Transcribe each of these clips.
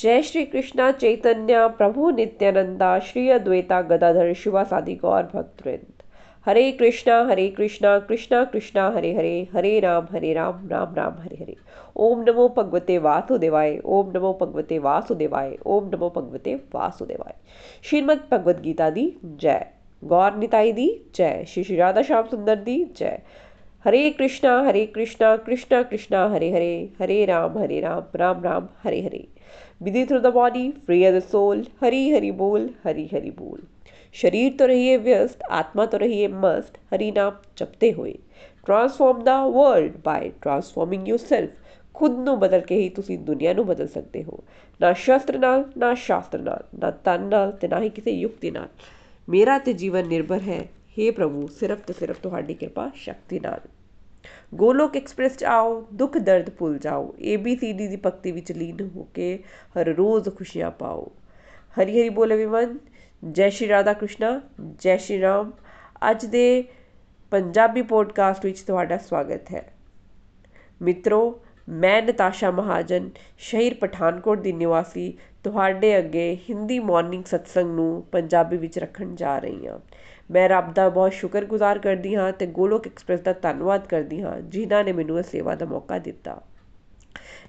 जय श्री कृष्णा, चैतन्य, प्रभु नित्यानंदा श्री अद्वैता गदाधर, शिवासादि गौर भक्तवृंद। हरे कृष्णा हरे कृष्णा कृष्णा कृष्णा, हरे हरे हरे राम हरे राम राम राम, हरे हरे। ओम नमो भगवते वासुदेवाय, ओम नमो भगवते वासुदेवाय, ओम नमो भगवते वासुदेवाय। श्रीमद भगवद गीता दी जय। गौर निताई दी जय। श्री श्री राधा श्याम सुंदर दी जय। हरे कृष्णा हरे कृष्णा कृष्णा कृष्णा, हरे हरे हरे राम हरे राम राम राम, हरे हरे। विधि through the body free as the soul Hari Hari बोल हरी हरि बोल शरीर तो रहिए व्यस्त आत्मा तो रहिए मस्त हरि नाम जपते हुए transform the world by transforming yourself ਖੁਦ ਨੂੰ ਬਦਲ ਕੇ ਹੀ ਤੁਸੀਂ ਦੁਨੀਆ ਨੂੰ ਬਦਲ ਸਕਦੇ ਹੋ ਨਾ ਸ਼ਸਤਰ ਨਾਲ ਨਾ ਸ਼ਾਸਤਰ ਨਾਲ ਨਾ ਤਨ ਨਾਲ ਤੇ ਨਾ ਹੀ ਕਿਸੇ ਯੁਕਤੀ ਨਾਲ ਮੇਰਾ ਤੇ ਜੀਵਨ ਨਿਰਭਰ ਹੈ हे ਪ੍ਰਭੂ ਸਿਰਫ ਤੇ ਸਿਰਫ ਤੁਹਾਡੀ ਕਿਰਪਾ ਸ਼ਕਤੀ ਨਾਲ ਗੋਲੋਕ ਐਕਸਪ੍ਰੈਸ 'ਚ ਆਓ, ਦੁੱਖ ਦਰਦ ਭੁੱਲ ਜਾਓ। ਏ ਬੀ ਸੀ ਡੀ ਦੀ ਭਗਤੀ ਵਿੱਚ ਲੀਨ ਹੋ ਕੇ ਹਰ ਰੋਜ਼ ਖੁਸ਼ੀਆਂ ਪਾਓ। ਹਰੀ ਹਰੀ ਬੋਲ ਐਵਰੀਵਨ ਜੈ ਸ਼੍ਰੀ ਰਾਧਾ ਕ੍ਰਿਸ਼ਨਾ, ਜੈ ਸ਼੍ਰੀ ਰਾਮ। ਅੱਜ ਦੇ ਪੰਜਾਬੀ ਪੋਡਕਾਸਟ ਵਿੱਚ ਤੁਹਾਡਾ ਸਵਾਗਤ ਹੈ। ਮਿੱਤਰੋ, ਮੈਂ ਨਤਾਸ਼ਾ ਮਹਾਜਨ, ਸ਼ਹਿਰ ਪਠਾਨਕੋਟ ਦੀ ਨਿਵਾਸੀ, ਤੁਹਾਡੇ ਅੱਗੇ ਹਿੰਦੀ ਮਾਰਨਿੰਗ ਸਤਸੰਗ ਨੂੰ ਪੰਜਾਬੀ ਵਿੱਚ ਰੱਖਣ ਜਾ ਰਹੀ ਹਾਂ। ਮੈਂ ਰੱਬ ਦਾ ਬਹੁਤ ਸ਼ੁਕਰਗੁਜ਼ਾਰ ਕਰਦੀ ਹਾਂ ਤੇ ਗੋਲੋਕ ਐਕਸਪ੍ਰੈਸ ਦਾ ਧੰਨਵਾਦ ਕਰਦੀ ਹਾਂ, ਜਿਨ੍ਹਾਂ ਨੇ ਮੈਨੂੰ ਇਹ ਸੇਵਾ ਦਾ ਮੌਕਾ ਦਿੱਤਾ।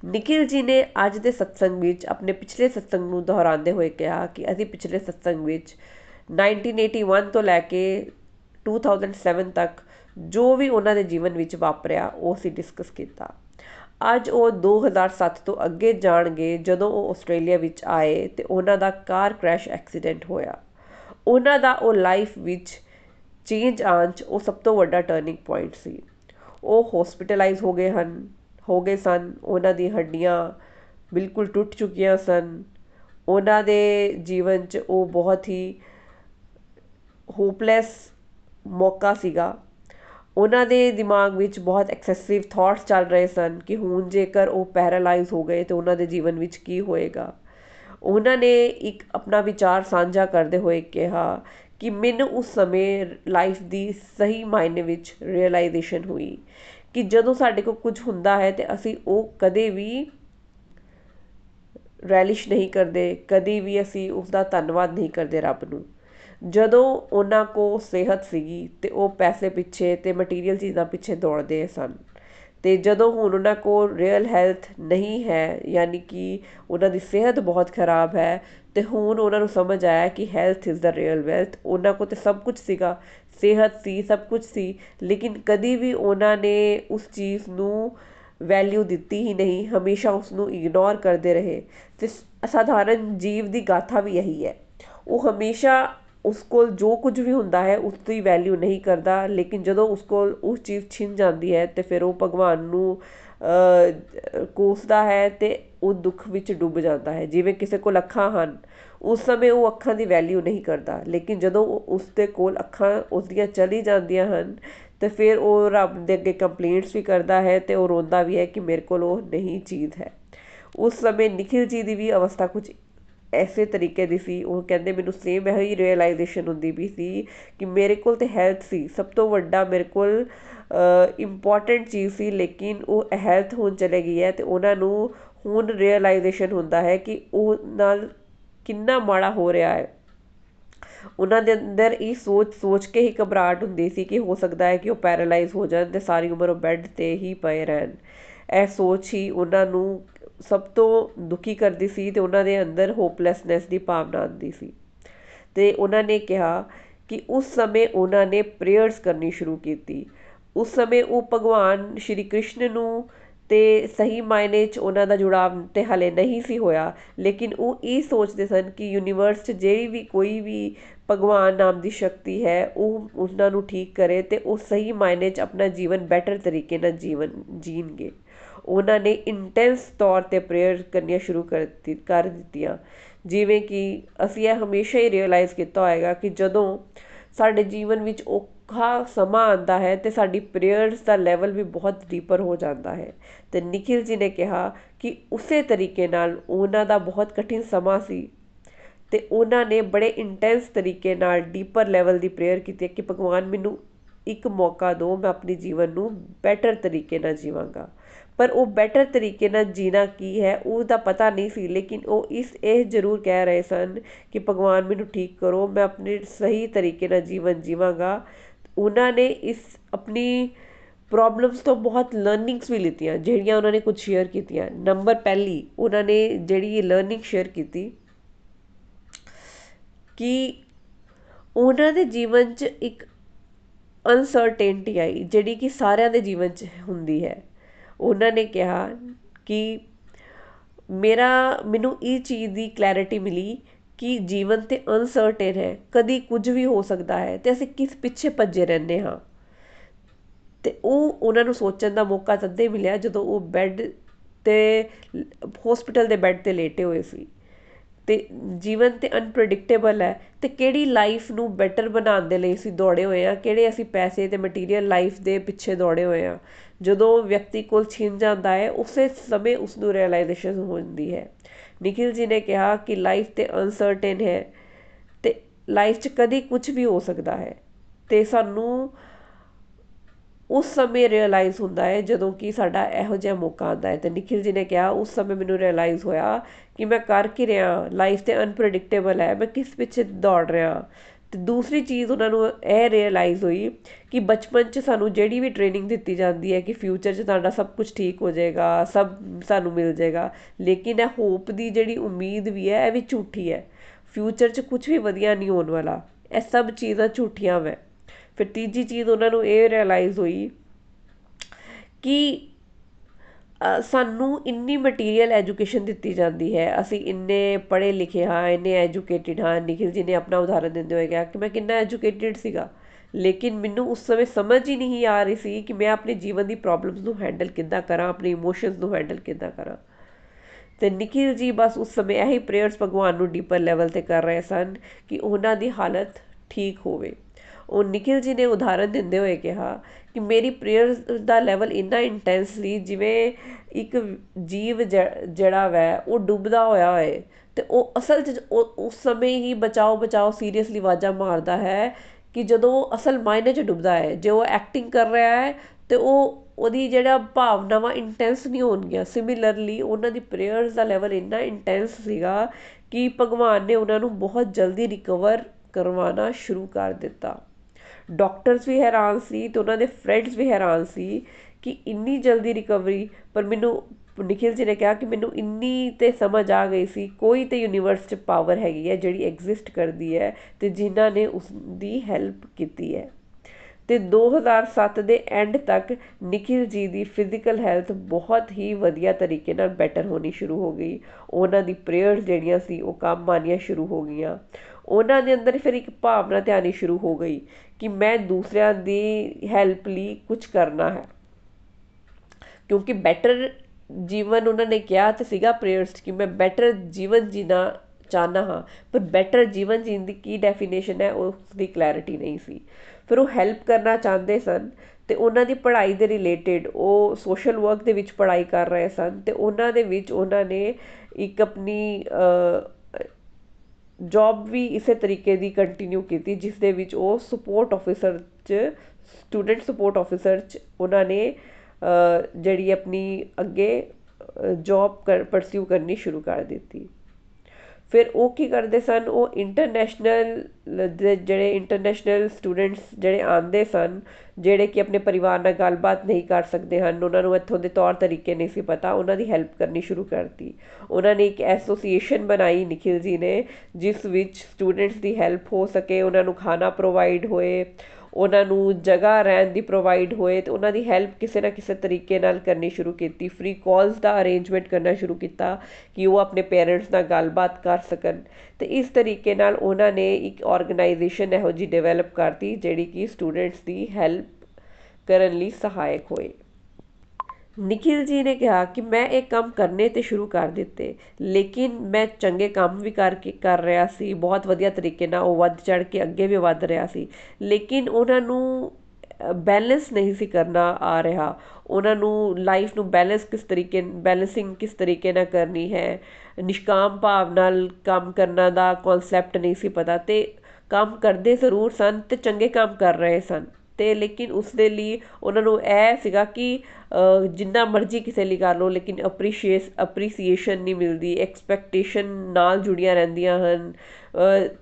ਨikhil ji ਨੇ ਅੱਜ ਦੇ ਸਤਸੰਗ ਵਿੱਚ ਆਪਣੇ ਪਿਛਲੇ ਸਤਸੰਗ ਨੂੰ ਦੁਹਰਾਉਂਦੇ ਹੋਏ ਕਿਹਾ ਕਿ ਅਸੀਂ ਪਿਛਲੇ ਸਤਸੰਗ ਵਿੱਚ 1981 ਤੋਂ ਲੈ ਕੇ 2007 ਤੱਕ ਜੋ ਵੀ ਉਹਨਾਂ ਦੇ ਜੀਵਨ ਵਿੱਚ ਵਾਪਰਿਆ, ਉਹ ਅਸੀਂ ਡਿਸਕਸ ਕੀਤਾ। ਅੱਜ ਉਹ 2007 ਤੋਂ ਅੱਗੇ ਜਾਣਗੇ ਜਦੋਂ ਉਹ ਆਸਟ੍ਰੇਲੀਆ ਵਿੱਚ ਆਏ ਤੇ ਉਹਨਾਂ ਦਾ ਕਾਰ ਕ੍ਰੈਸ਼ ਐਕਸੀਡੈਂਟ ਹੋਇਆ। ਉਹਨਾਂ ਦਾ ਉਹ ਲਾਈਫ ਵਿੱਚ ਚੇਂਜ ਆਉਣ 'ਚ ਉਹ ਸਭ ਤੋਂ ਵੱਡਾ ਟਰਨਿੰਗ ਪੁਆਇੰਟ ਸੀ। ਉਹ ਹਸਪੀਟਲਾਈਜ਼ ਹੋ ਗਏ ਹਨ, ਹੋ ਗਏ ਸਨ, ਉਹਨਾਂ ਦੀ ਹੱਡੀਆਂ ਬਿਲਕੁਲ ਟੁੱਟ ਚੁੱਕੀਆਂ ਸਨ। ਉਹਨਾਂ ਦੇ ਜੀਵਨ 'ਚ ਉਹ ਬਹੁਤ ਹੀ ਹੋਪਲੈਸ ਮੌਕਾ ਸੀਗਾ। ਉਹਨਾਂ ਦੇ ਦਿਮਾਗ ਵਿੱਚ ਬਹੁਤ ਐਕਸੈਸਿਵ ਥਾਟਸ ਚੱਲ ਰਹੇ ਸਨ ਕਿ ਹੁਣ ਜੇਕਰ ਉਹ ਪੈਰਾਲਾਈਜ਼ ਹੋ ਗਏ ਤੇ ਉਹਨਾਂ ਦੇ ਜੀਵਨ ਵਿੱਚ ਕੀ ਹੋਏਗਾ। ਉਹਨਾਂ ਨੇ ਇੱਕ ਆਪਣਾ ਵਿਚਾਰ ਸਾਂਝਾ ਕਰਦੇ ਹੋਏ ਕਿਹਾ ਕਿ ਮੈਨੂੰ ਉਸ ਸਮੇਂ ਲਾਈਫ ਦੀ ਸਹੀ ਮਾਇਨੇ ਵਿੱਚ ਰੀਅਲਾਈਜੇਸ਼ਨ ਹੋਈ ਕਿ ਜਦੋਂ ਸਾਡੇ ਕੋਲ ਕੁਝ ਹੁੰਦਾ ਹੈ ਤੇ ਅਸੀਂ ਉਹ ਕਦੇ ਵੀ ਰੈਲਿਸ਼ ਨਹੀਂ ਕਰਦੇ, ਕਦੀ ਵੀ ਅਸੀਂ ਉਸ ਦਾ ਧੰਨਵਾਦ ਨਹੀਂ ਕਰਦੇ ਰੱਬ ਨੂੰ। ਜਦੋਂ ਉਹਨਾਂ ਕੋ ਸਿਹਤ ਸੀਗੀ ਤੇ ਉਹ ਪੈਸੇ ਪਿੱਛੇ ਤੇ ਮਟੀਰੀਅਲ ਚੀਜ਼ਾਂ ਪਿੱਛੇ ਦੌੜਦੇ ਸਨ। ਤੇ ਜਦੋਂ ਹੁਣ ਉਹਨਾਂ ਕੋਲ ਰੀਅਲ ਹੈਲਥ ਨਹੀਂ ਹੈ, ਯਾਨੀ ਕਿ ਉਹਨਾਂ ਦੀ ਸਿਹਤ ਬਹੁਤ ਖਰਾਬ ਹੈ, ਤੇ ਹੁਣ ਉਹਨਾਂ ਨੂੰ ਸਮਝ ਆਇਆ ਕਿ health is the real wealth ਉਹਨਾਂ ਕੋਲ ਤੇ ਸਭ ਕੁਝ ਸੀਗਾ, ਸਿਹਤ ਸੀ, ਸਭ ਕੁਝ ਸੀ, ਲੇਕਿਨ ਕਦੀ ਵੀ ਉਹਨਾਂ ਨੇ ਉਸ ਚੀਜ਼ ਨੂੰ ਵੈਲਿਊ ਦਿੱਤੀ ਹੀ ਨਹੀਂ, ਹਮੇਸ਼ਾ ਉਸ ਨੂੰ ਇਗਨੋਰ ਕਰਦੇ ਰਹੇ, ਤੇ ਅਸਾਧਾਰਨ ਜੀਵ ਦੀ ਗਾਥਾ ਵੀ ਇਹੀ ਹੈ। ਉਹ ਹਮੇਸ਼ਾ ਉਸ ਕੋਲ ਜੋ ਕੁਝ ਵੀ ਹੁੰਦਾ ਹੈ, ਉਸ ਦੀ ਵੈਲਿਊ ਨਹੀਂ ਕਰਦਾ, ਲੇਕਿਨ ਜਦੋਂ ਉਸ ਕੋਲ ਉਸ ਚੀਜ਼ ਛਿਨ ਜਾਂਦੀ ਹੈ, ਤੇ ਫਿਰ ਉਹ ਭਗਵਾਨ ਨੂੰ ਕੋਸਦਾ ਹੈ ਤੇ ਉਹ ਦੁੱਖ ਵਿੱਚ ਡੁੱਬ ਜਾਂਦਾ ਹੈ। ਜਿਵੇਂ ਕਿਸੇ ਕੋਲ ਅੱਖਾਂ ਹਨ, ਉਸ ਸਮੇਂ ਉਹ ਅੱਖਾਂ ਦੀ ਵੈਲਿਊ ਨਹੀਂ ਕਰਦਾ। ਲੇਕਿਨ ਜਦੋਂ ਉਸ ਦੇ ਕੋਲ ਅੱਖਾਂ ਉਸ ਦੀਆਂ ਚਲੀ ਜਾਂਦੀਆਂ ਹਨ, ਤੇ ਫਿਰ ਉਹ ਰੱਬ ਦੇ ਅੱਗੇ ਕੰਪਲੇਂਟਸ ਵੀ ਕਰਦਾ ਹੈ ਤੇ ਉਹ ਰੋਂਦਾ ਵੀ ਹੈ ਕਿ ਮੇਰੇ ਕੋਲ ਉਹ ਨਹੀਂ ਚੀਜ਼ ਹੈ। ਉਸ ਸਮੇਂ ਨikhil ਜੀ ਦੀ ਵੀ ਅਵਸਥਾ ਕੁਝ ਐਸੇ ਤਰੀਕੇ ਦੀ ਸੀ, ਉਹ ਕਹਿੰਦੇ ਮੈਨੂੰ ਸੇਮ ਇਹੀ ਰੀਅਲਾਈਜੇਸ਼ਨ ਹੁੰਦੀ ਵੀ ਸੀ ਕਿ ਮੇਰੇ ਕੋਲ ਤੇ ਹੈਲਥ ਸੀ, ਸਭ ਤੋਂ ਵੱਡਾ ਮੇਰੇ ਕੋਲ ਇੰਪੋਰਟੈਂਟ ਚੀਜ਼ ਸੀ, ਲੇਕਿਨ ਉਹ ਹੈਲਥ ਹੁਣ ਚਲੇ ਗਈ ਹੈ ਤੇ ਉਹਨਾਂ ਨੂੰ ਹੁਣ ਰੀਅਲਾਈਜੇਸ਼ਨ ਹੁੰਦਾ ਹੈ ਕਿ ਉਹ ਨਾਲ ਕਿੰਨਾ ਮਾੜਾ ਹੋ ਰਿਹਾ ਹੈ। ਉਹਨਾਂ ਦੇ ਅੰਦਰ ਇਹ ਸੋਚ ਸੋਚ ਕੇ ਹੀ ਘਬਰਾਹਟ ਹੁੰਦੀ ਸੀ ਕਿ ਹੋ ਸਕਦਾ ਹੈ ਕਿ ਉਹ ਪੈਰਾਲਾਈਜ਼ ਹੋ ਜਾਣ ਤੇ ਸਾਰੀ ਉਮਰ ਉਹ ਬੈੱਡ ਤੇ ਹੀ ਪਏ ਰਹਿਣ। ਇਹ ਸੋਚ ਹੀ ਉਹਨਾਂ ਨੂੰ ਸਭ ਤੋਂ ਦੁਖੀ ਕਰਦੀ ਸੀ ਤੇ ਉਹਨਾਂ ਦੇ ਅੰਦਰ ਹੋਪਲੈਸਨੈਸ ਦੀ ਭਾਵਨਾ ਆਉਂਦੀ ਸੀ। ਤੇ ਉਹਨਾਂ ਨੇ ਕਿਹਾ ਕਿ ਉਸ ਸਮੇਂ ਉਹਨਾਂ ਨੇ ਪ੍ਰੇਅਰਸ ਕਰਨੀ ਸ਼ੁਰੂ ਕੀਤੀ। ਉਸ ਸਮੇਂ ਉਹ ਭਗਵਾਨ ਸ਼੍ਰੀ ਕ੍ਰਿਸ਼ਨ ਨੂੰ ਤੇ ਸਹੀ ਮਾਇਨੇ 'ਚ ਉਹਨਾਂ ਦਾ ਜੁੜਾਵ ਤੇ ਹਲੇ ਨਹੀਂ ਸੀ ਹੋਇਆ, ਲੇਕਿਨ ਉਹ ਇਹ ਸੋਚਦੇ ਸਨ ਕਿ ਯੂਨੀਵਰਸ 'ਚ ਜਿਹੜੀ ਵੀ ਕੋਈ ਵੀ ਭਗਵਾਨ ਨਾਮ ਦੀ ਸ਼ਕਤੀ ਹੈ, ਉਹ ਉਹਨਾਂ ਨੂੰ ਠੀਕ ਕਰੇ ਤੇ ਉਹ ਸਹੀ ਮਾਇਨੇ 'ਚ ਆਪਣਾ ਜੀਵਨ ਬੈਟਰ ਤਰੀਕੇ ਨਾਲ ਜੀਵਨ, ਜੀਣਗੇ। ਉਹਨਾਂ ਨੇ ਇੰਟੈਂਸ ਤੌਰ ਤੇ ਪ੍ਰੇਅਰ ਕਰਨੀਆਂ ਸ਼ੁਰੂ ਕਰ ਦਿੱਤੀ, ਕਰ ਦਿੱਤੀਆਂ। ਜਿਵੇਂ ਕਿ ਅਸੀਂ ਇਹ ਹਮੇਸ਼ਾ ਹੀ ਰਿਅਲਾਈਜ਼ ਕੀਤਾ ਹੋਏਗਾ ਕਿ ਜਦੋਂ ਸਾਡੇ ਜੀਵਨ ਵਿੱਚ ਔਖਾ ਸਮਾਂ ਆਉਂਦਾ ਹੈ ਤੇ ਸਾਡੀ ਪ੍ਰੇਅਰਸ ਦਾ ਲੈਵਲ ਵੀ ਬਹੁਤ ਡੀਪਰ ਹੋ ਜਾਂਦਾ ਹੈ। ਤੇ ਨikhil ji ਨੇ ਕਿਹਾ ਕਿ ਉਸੇ ਤਰੀਕੇ ਨਾਲ ਉਹਨਾਂ ਦਾ ਬਹੁਤ ਕਠਿਨ ਸਮਾਂ ਸੀ ਤੇ ਉਹਨਾਂ ਨੇ ਬੜੇ ਇੰਟੈਂਸ ਤਰੀਕੇ ਨਾਲ ਡੀਪਰ ਲੈਵਲ ਦੀ ਪ੍ਰੇਅਰ ਕੀਤੀ ਕਿ ਭਗਵਾਨ ਮੈਨੂੰ ਇੱਕ ਮੌਕਾ ਦਿਓ, ਮੈਂ ਆਪਣੇ ਜੀਵਨ ਨੂੰ ਬੈਟਰ ਤਰੀਕੇ ਨਾਲ ਜੀਵਾਂਗਾ। ਪਰ ਉਹ ਬੈਟਰ ਤਰੀਕੇ ਨਾਲ ਜੀਣਾ ਕੀ ਹੈ, ਉਹ ਦਾ ਪਤਾ ਨਹੀਂ ਸੀ, ਲੇਕਿਨ ਉਹ ਇਸ ਇਹ ਜ਼ਰੂਰ ਕਹਿ ਰਹੇ ਸਨ ਕਿ ਭਗਵਾਨ ਮੈਨੂੰ ਠੀਕ ਕਰੋ, ਮੈਂ ਆਪਣੇ ਸਹੀ ਤਰੀਕੇ ਨਾਲ ਜੀਵਨ ਜੀਵਾਂਗਾ। ਉਹਨਾਂ ਨੇ ਇਸ ਆਪਣੀ ਪ੍ਰੋਬਲਮਸ ਤੋਂ ਬਹੁਤ ਲਰਨਿੰਗਸ ਵੀ ਲਿੱਤੀਆਂ, ਜਿਹੜੀਆਂ ਉਹਨਾਂ ਨੇ ਕੁਝ ਸ਼ੇਅਰ ਕੀਤੀਆਂ। ਨੰਬਰ ਪਹਿਲੀ, ਉਹਨਾਂ ਨੇ ਜਿਹੜੀ ਲਰਨਿੰਗ ਸ਼ੇਅਰ ਕੀਤੀ ਕਿ ਉਹਨਾਂ ਦੇ ਜੀਵਨ 'ਚ ਇੱਕ ਅਨਸਰਟੇਨਟੀ ਆਈ, ਜਿਹੜੀ ਕਿ ਸਾਰਿਆਂ ਦੇ ਜੀਵਨ 'ਚ ਹੁੰਦੀ ਹੈ। ਉਹਨਾਂ ਨੇ ਕਿਹਾ ਕਿ ਮੇਰਾ, ਮੈਨੂੰ ਇਹ ਚੀਜ਼ ਦੀ ਕਲੈਰਿਟੀ ਮਿਲੀ ਕਿ ਜੀਵਨ ਤੇ ਅਨਸਰਟੇਨ ਹੈ, ਕਦੀ ਕੁਝ ਵੀ ਹੋ ਸਕਦਾ ਹੈ ਤੇ ਅਸੀਂ ਕਿਸ ਪਿੱਛੇ ਭੱਜੇ ਰਹਿੰਦੇ ਹਾਂ। ਤੇ ਉਹ ਉਹਨਾਂ ਨੂੰ ਸੋਚਣ ਦਾ ਮੌਕਾ ਤਦੇ ਮਿਲਿਆ ਜਦੋਂ ਉਹ ਬੈੱਡ ਤੇ ਹਸਪੀਟਲ ਦੇ ਬੈੱਡ ਤੇ ਲੇਟੇ ਹੋਏ ਸੀ। ਤੇ ਜੀਵਨ ਤੇ ਅਨਪ੍ਰੈਡਿਕਟੇਬਲ ਹੈ ਤੇ ਕਿਹੜੀ ਲਾਈਫ ਨੂੰ ਬੈਟਰ ਬਣਾਉਣ ਦੇ ਲਈ ਅਸੀਂ ਦੌੜੇ ਹੋਏ ਆ ਕਿਹੜੇ ਅਸੀਂ ਪੈਸੇ ਤੇ ਮਟੀਰੀਅਲ ਲਾਈਫ ਦੇ ਪਿੱਛੇ ਦੌੜੇ ਹੋਏ ਆ ਜਦੋਂ ਵਿਅਕਤੀ ਕੋਲ ਛਿਨ ਜਾਂਦਾ ਹੈ, ਉਸੇ ਸਮੇਂ ਉਸ ਨੂੰ ਰਿਅਲਾਈਜੇਸ਼ਨ ਹੁੰਦੀ ਹੈ। ਨikhil ji ਨੇ ਕਿਹਾ ਕਿ ਲਾਈਫ ਤੇ ਅਨਸਰਟਨ ਹੈ ਤੇ ਲਾਈਫ 'ਚ ਕਦੀ ਕੁਝ ਵੀ ਹੋ ਸਕਦਾ ਹੈ ਤੇ ਸਾਨੂੰ ਉਸ ਸਮੇਂ ਰਿਅਲਾਈਜ਼ ਹੁੰਦਾ ਹੈ ਜਦੋਂ ਕਿ ਸਾਡਾ ਇਹੋ ਜਿਹਾ ਮੌਕਾ ਆਉਂਦਾ ਹੈ। ਤੇ ਨikhil ji ਨੇ ਕਿਹਾ, ਉਸ ਸਮੇਂ ਮੈਨੂੰ ਰਿਅਲਾਈਜ਼ ਹੋਇਆ ਕਿ ਮੈਂ ਕਰ ਕੀ ਰਿਹਾ ਲਾਈਫ ਤੇ ਅਨਪ੍ਰੈਡਿਕਟੇਬਲ ਹੈ, ਮੈਂ ਕਿਸ ਪਿੱਛੇ ਦੌੜ ਰਿਹਾ। ਤੇ ਦੂਸਰੀ ਚੀਜ਼ ਉਹਨਾਂ ਨੂੰ ਇਹ ਰਿਅਲਾਈਜ਼ ਹੋਈ ਕਿ ਬਚਪਨ 'ਚ ਸਾਨੂੰ ਜਿਹੜੀ ਵੀ ਟ੍ਰੇਨਿੰਗ ਦਿੱਤੀ ਜਾਂਦੀ ਹੈ ਕਿ ਫਿਊਚਰ 'ਚ ਤੁਹਾਡਾ ਸਭ ਕੁਝ ਠੀਕ ਹੋ ਜਾਏਗਾ, ਸਭ ਸਾਨੂੰ ਮਿਲ ਜਾਏਗਾ, ਲੇਕਿਨ ਇਹ ਹੋਪ ਦੀ ਜਿਹੜੀ ਉਮੀਦ ਵੀ ਹੈ, ਇਹ ਵੀ ਝੂਠੀ ਹੈ। ਫਿਊਚਰ 'ਚ ਕੁਝ ਵੀ ਵਧੀਆ ਨਹੀਂ ਹੋਣ ਵਾਲਾ, ਇਹ ਸਭ ਚੀਜ਼ਾਂ ਝੂਠੀਆਂ ਵੈ। ਫਿਰ ਤੀਜੀ ਚੀਜ਼ ਉਹਨਾਂ ਨੂੰ ਇਹ ਰਿਅਲਾਈਜ਼ ਹੋਈ ਕਿ ਸਾਨੂੰ ਇੰਨੀ ਮਟੀਰੀਅਲ ਐਜੂਕੇਸ਼ਨ ਦਿੱਤੀ ਜਾਂਦੀ ਹੈ। ਅਸੀਂ ਇੰਨੇ ਪੜ੍ਹੇ ਲਿਖੇ ਹਾਂ, ਇੰਨੇ ਐਜੂਕੇਟਿਡ ਹਾਂ ਨikhil ji ਨੇ ਆਪਣਾ ਉਦਾਹਰਨ ਦਿੰਦੇ ਹੋਏ ਕਿਹਾ ਕਿ ਮੈਂ ਕਿੰਨਾ ਐਜੂਕੇਟਿਡ ਸੀਗਾ। ਲੇਕਿਨ ਮੈਨੂੰ ਉਸ ਸਮੇਂ ਸਮਝ ਹੀ ਨਹੀਂ ਆ ਰਹੀ ਸੀ ਕਿ ਮੈਂ ਆਪਣੇ ਜੀਵਨ ਦੀ ਪ੍ਰੋਬਲਮਸ ਨੂੰ ਹੈਂਡਲ ਕਿੱਦਾਂ ਕਰਾਂ, ਆਪਣੇ ਇਮੋਸ਼ਨਸ ਨੂੰ ਹੈਂਡਲ ਕਿੱਦਾਂ ਕਰਾਂ। ਤੇ ਨikhil ji ਬਸ ਉਸ ਸਮੇਂ ਇਹੀ ਪ੍ਰੇਅਰਸ ਭਗਵਾਨ ਨੂੰ ਡੀਪਰ ਲੈਵਲ ਤੇ ਕਰ ਰਹੇ ਸਨ ਕਿ ਉਹਨਾਂ ਦੀ ਹਾਲਤ ਠੀਕ ਹੋਵੇ। ਉਹ ਨikhil ji ਨੇ ਉਦਾਹਰਨ ਦਿੰਦੇ ਹੋਏ ਕਿਹਾ ਕਿ ਮੇਰੀ ਪ੍ਰੇਅਰ ਦਾ ਲੈਵਲ ਇੰਨਾ ਇੰਟੈਂਸਲੀ ਜਿਵੇਂ ਇੱਕ ਜੀਵ ਜਿਹੜਾ ਵੈ, ਉਹ ਡੁੱਬਦਾ ਹੋਇਆ ਹੋਏ ਤੇ ਉਹ ਅਸਲ 'ਚ ਉਸ ਸਮੇਂ ਹੀ ਬਚਾਓ ਬਚਾਓ ਸੀਰੀਅਸਲੀ ਆਵਾਜ਼ਾਂ ਮਾਰਦਾ ਹੈ ਕਿ ਜਦੋਂ ਉਹ ਅਸਲ ਮਾਇਨੇ 'ਚ ਡੁੱਬਦਾ ਹੈ, ਜੇ ਉਹ ਐਕਟਿੰਗ ਕਰ ਰਿਹਾ ਹੈ ਤੇ ਉਹ ਉਹਦੀ ਜਿਹੜਾ ਭਾਵਨਾਵਾਂ ਇੰਟੈਂਸ ਨਹੀਂ ਹੋਣਗੀਆਂ। ਸਿਮਿਲਰਲੀ ਉਹਨਾਂ ਦੀ ਪ੍ਰੇਅਰਸ ਦਾ ਲੈਵਲ ਇੰਨਾ ਇੰਟੈਂਸ ਸੀਗਾ ਕਿ ਭਗਵਾਨ ਨੇ ਉਹਨਾਂ ਨੂੰ ਬਹੁਤ ਜਲਦੀ ਰਿਕਵਰ ਕਰਵਾਉਣਾ ਸ਼ੁਰੂ ਕਰ ਦਿੱਤਾ। ਡਾਕਟਰਸ ਵੀ ਹੈਰਾਨ ਸੀ ਤੇ ਉਹਨਾਂ ਦੇ ਫਰੈਂਡਸ ਵੀ ਹੈਰਾਨ ਸੀ ਕਿ ਇੰਨੀ ਜਲਦੀ ਰਿਕਵਰੀ ਪਰ ਮੈਨੂੰ ਨikhil ji ਨੇ ਕਿਹਾ ਕਿ ਮੈਨੂੰ ਇੰਨੀ ਤੇ ਸਮਝ ਆ ਗਈ ਸੀ, ਕੋਈ ਤੇ ਯੂਨੀਵਰਸ 'ਚ ਪਾਵਰ ਹੈਗੀ ਹੈ ਜਿਹੜੀ ਐਗਜ਼ਿਸਟ ਕਰਦੀ ਹੈ ਤੇ ਜਿਨ੍ਹਾਂ ਨੇ ਉਸ ਦੀ ਹੈਲਪ ਕੀਤੀ ਹੈ। ਤੇ 2007 ਦੇ ਐਂਡ ਤੱਕ ਨikhil ji ਦੀ ਫਿਜ਼ੀਕਲ ਹੈਲਥ ਬਹੁਤ ਹੀ ਵਧੀਆ ਤਰੀਕੇ ਨਾਲ ਬੈਟਰ ਹੋਣੀ ਸ਼ੁਰੂ ਹੋ ਗਈ। ਉਹਨਾਂ ਦੀ ਪ੍ਰੇਅਰਸ ਜਿਹੜੀਆਂ ਸੀ ਉਹ ਕੰਮ ਆਣੀਆਂ ਸ਼ੁਰੂ ਹੋ ਗਈਆਂ। ਉਹਨਾਂ ਦੇ ਅੰਦਰ ਫਿਰ ਇੱਕ ਭਾਵਨਾ ਤੇ ਆਣੀ ਸ਼ੁਰੂ ਹੋ ਗਈ ਕਿ ਮੈਂ ਦੂਸਰਿਆਂ ਦੀ ਹੈਲਪ ਲਈ ਕੁਝ ਕਰਨਾ ਹੈ। ਕਿਉਂਕਿ ਬੈਟਰ ਜੀਵਨ ਉਹਨਾਂ ਨੇ ਕਿਹਾ ਤੇ ਸੀਗਾ ਪ੍ਰੇਅਰਸ ਕਿ ਮੈਂ ਬੈਟਰ ਜੀਵਨ ਜੀਣਾ ਚਾਹਨਾ ਹਾਂ, ਪਰ ਬੈਟਰ ਜੀਵਨ ਜੀਣ ਦੀ ਕੀ ਡੈਫੀਨੇਸ਼ਨ ਹੈ ਉਸ ਦੀ ਕਲੈਰਿਟੀ ਨਹੀਂ ਸੀ। ਫਿਰ ਉਹ ਹੈਲਪ ਕਰਨਾ ਚਾਹੁੰਦੇ ਸਨ ਤੇ ਉਹਨਾਂ ਦੀ ਪੜ੍ਹਾਈ ਦੇ ਰਿਲੇਟਡ ਉਹ ਸੋਸ਼ਲ ਵਰਕ ਦੇ ਵਿੱਚ ਪੜ੍ਹਾਈ ਕਰ ਰਹੇ ਸਨ ਤੇ ਉਹਨਾਂ ਦੇ ਵਿੱਚ ਉਹਨਾਂ ਨੇ ਇੱਕ ਆਪਣੀ ਜੋਬ ਵੀ ਇਸੇ ਤਰੀਕੇ ਦੀ ਕੰਟੀਨਿਊ ਕੀਤੀ, ਜਿਸ ਦੇ ਵਿੱਚ ਉਹ ਸਪੋਰਟ ਔਫਿਸਰ 'ਚ ਸਟੂਡੈਂਟ ਸਪੋਰਟ ਔਫਿਸਰ 'ਚ ਉਹਨਾਂ ਨੇ ਜਿਹੜੀ ਆਪਣੀ ਅੱਗੇ ਜੋਬ ਕਰ ਪਰਸਿਊ ਕਰਨੀ ਸ਼ੁਰੂ ਕਰ ਦਿੱਤੀ। ਫਿਰ ਉਹ ਕੀ ਕਰਦੇ ਸਨ? ਉਹ ਇੰਟਰਨੈਸ਼ਨਲ ਜਿਹੜੇ ਇੰਟਰਨੈਸ਼ਨਲ ਸਟੂਡੈਂਟਸ ਜਿਹੜੇ ਆਉਂਦੇ ਸਨ, ਜਿਹੜੇ ਕਿ ਆਪਣੇ ਪਰਿਵਾਰ ਨਾਲ ਗੱਲਬਾਤ ਨਹੀਂ ਕਰ ਸਕਦੇ ਹਨ, ਉਹਨਾਂ ਨੂੰ ਇੱਥੋਂ ਦੇ ਤੌਰ ਤਰੀਕੇ ਨਹੀਂ ਸੀ ਪਤਾ, ਉਹਨਾਂ ਦੀ ਹੈਲਪ ਕਰਨੀ ਸ਼ੁਰੂ ਕਰਤੀ। ਉਹਨਾਂ ਨੇ ਇੱਕ ਐਸੋਸੀਏਸ਼ਨ ਬਣਾਈ ਨikhil ji ਨੇ, ਜਿਸ ਵਿੱਚ ਸਟੂਡੈਂਟਸ ਦੀ ਹੈਲਪ ਹੋ ਸਕੇ, ਉਹਨਾਂ ਨੂੰ ਖਾਣਾ ਪ੍ਰੋਵਾਈਡ ਹੋਏ ਉਹਨਾਂ ਨੂੰ ਜਗ੍ਹਾ ਰਹਿਣ ਦੀ ਪ੍ਰੋਵਾਈਡ ਹੋਏ ਤੇ ਉਹਨਾਂ ਦੀ ਹੈਲਪ ਕਿਸੇ ਨਾ ਕਿਸੇ ਤਰੀਕੇ ਨਾਲ ਕਰਨੀ ਸ਼ੁਰੂ ਕੀਤੀ ਫ੍ਰੀ ਕਾਲਸ ਦਾ ਅਰੇਂਜਮੈਂਟ ਕਰਨਾ ਸ਼ੁਰੂ ਕੀਤਾ ਕਿ ਉਹ ਆਪਣੇ ਪੇਰੈਂਟਸ ਨਾਲ ਗੱਲਬਾਤ ਕਰ ਸਕਣ ਤੇ ਇਸ ਤਰੀਕੇ ਨਾਲ ਉਹਨਾਂ ਨੇ ਇੱਕ ਆਰਗੇਨਾਈਜੇਸ਼ਨ ਇਹੋ ਜੀ ਡਿਵੈਲਪ ਕਰਤੀ ਜਿਹੜੀ ਕਿ ਸਟੂਡੈਂਟਸ ਦੀ ਹੈਲਪ ਕਰਨ ਲਈ ਸਹਾਇਕ ਹੋਏ। ਨikhil ji ਨੇ ਕਿਹਾ ਕਿ ਮੈਂ ਇਹ ਕੰਮ ਕਰਨੇ ਤੇ ਸ਼ੁਰੂ ਕਰ ਦਿੱਤੇ, ਲੇਕਿਨ ਮੈਂ ਚੰਗੇ ਕੰਮ ਵੀ ਕਰਕੇ ਕਰ ਰਿਹਾ ਸੀ, ਬਹੁਤ ਵਧੀਆ ਤਰੀਕੇ ਨਾਲ ਉਹ ਵੱਧ ਚੜ ਕੇ ਅੱਗੇ ਵੀ ਵੱਧ ਰਿਹਾ ਸੀ, ਲੇਕਿਨ ਉਹਨਾਂ ਨੂੰ ਬੈਲੈਂਸ ਨਹੀਂ ਸੀ ਕਰਨਾ ਆ ਰਿਹਾ। ਉਹਨਾਂ ਨੂੰ ਲਾਈਫ ਨੂੰ ਬੈਲੈਂਸ ਕਿਸ ਤਰੀਕੇ ਬੈਲੈਂਸਿੰਗ ਕਿਸ ਤਰੀਕੇ ਨਾਲ ਕਰਨੀ ਹੈ, ਨਿਸ਼ਕਾਮ ਭਾਵ ਨਾਲ ਕੰਮ ਕਰਨਾ ਦਾ ਕਨਸੈਪਟ ਨਹੀਂ ਸੀ ਪਤਾ ਤੇ ਕੰਮ ਕਰਦੇ ਜ਼ਰੂਰ ਸਨ ਤੇ ਚੰਗੇ ਕੰਮ ਕਰ ਰਹੇ ਸਨ। ਤੇ ਲੇਕਿਨ ਉਸ ਦੇ ਲਈ ਉਹਨਾਂ ਨੂੰ ਇਹ ਸੀਗਾ ਕਿ ਜਿੰਨਾ ਮਰਜ਼ੀ ਕਿਸੇ ਲਈ ਕਰ ਲਓ, ਲੇਕਿਨ ਅਪਰੀਸ਼ੀਏਸ ਅਪਰੀਸੀਏਸ਼ਨ ਨਹੀਂ ਮਿਲਦੀ ਐਕਸਪੈਕਟੇਸ਼ਨ ਨਾਲ ਜੁੜੀਆਂ ਰਹਿੰਦੀਆਂ ਹਨ।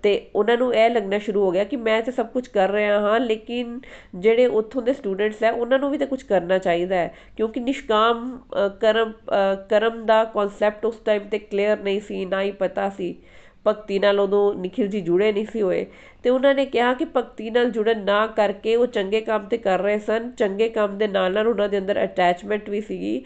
ਤੇ ਉਹਨਾਂ ਨੂੰ ਇਹ ਲੱਗਣਾ ਸ਼ੁਰੂ ਹੋ ਗਿਆ ਕਿ ਮੈਂ ਤਾਂ ਸਭ ਕੁਝ ਕਰ ਰਿਹਾ ਹਾਂ, ਲੇਕਿਨ ਜਿਹੜੇ ਉੱਥੋਂ ਦੇ ਸਟੂਡੈਂਟਸ ਹੈ, ਉਹਨਾਂ ਨੂੰ ਵੀ ਤਾਂ ਕੁਝ ਕਰਨਾ ਚਾਹੀਦਾ ਹੈ, ਕਿਉਂਕਿ ਨਿਸ਼ਕਾਮ ਕਰਮ ਕਰਮ ਦਾ ਕਨਸੈਪਟ ਉਸ ਟਾਈਮ ਤੇ ਕਲੀਅਰ ਨਹੀਂ ਸੀ, ਨਾ ਹੀ ਪਤਾ ਸੀ। ਭਗਤੀ ਨਾਲ ਉਦੋਂ ਨikhil ji ਜੁੜੇ ਨਹੀਂ ਸੀ ਹੋਏ। ਤੇ ਉਹਨਾਂ ਨੇ ਕਿਹਾ ਕਿ ਭਗਤੀ ਨਾਲ ਜੁੜਨ ਨਾ ਕਰਕੇ ਉਹ ਚੰਗੇ ਕੰਮ ਤੇ ਕਰ ਰਹੇ ਸਨ। ਚੰਗੇ ਕੰਮ ਦੇ ਨਾਲ ਨਾਲ ਉਹਨਾਂ ਦੇ ਅੰਦਰ ਅਟੈਚਮੈਂਟ ਵੀ ਸੀਗੀ,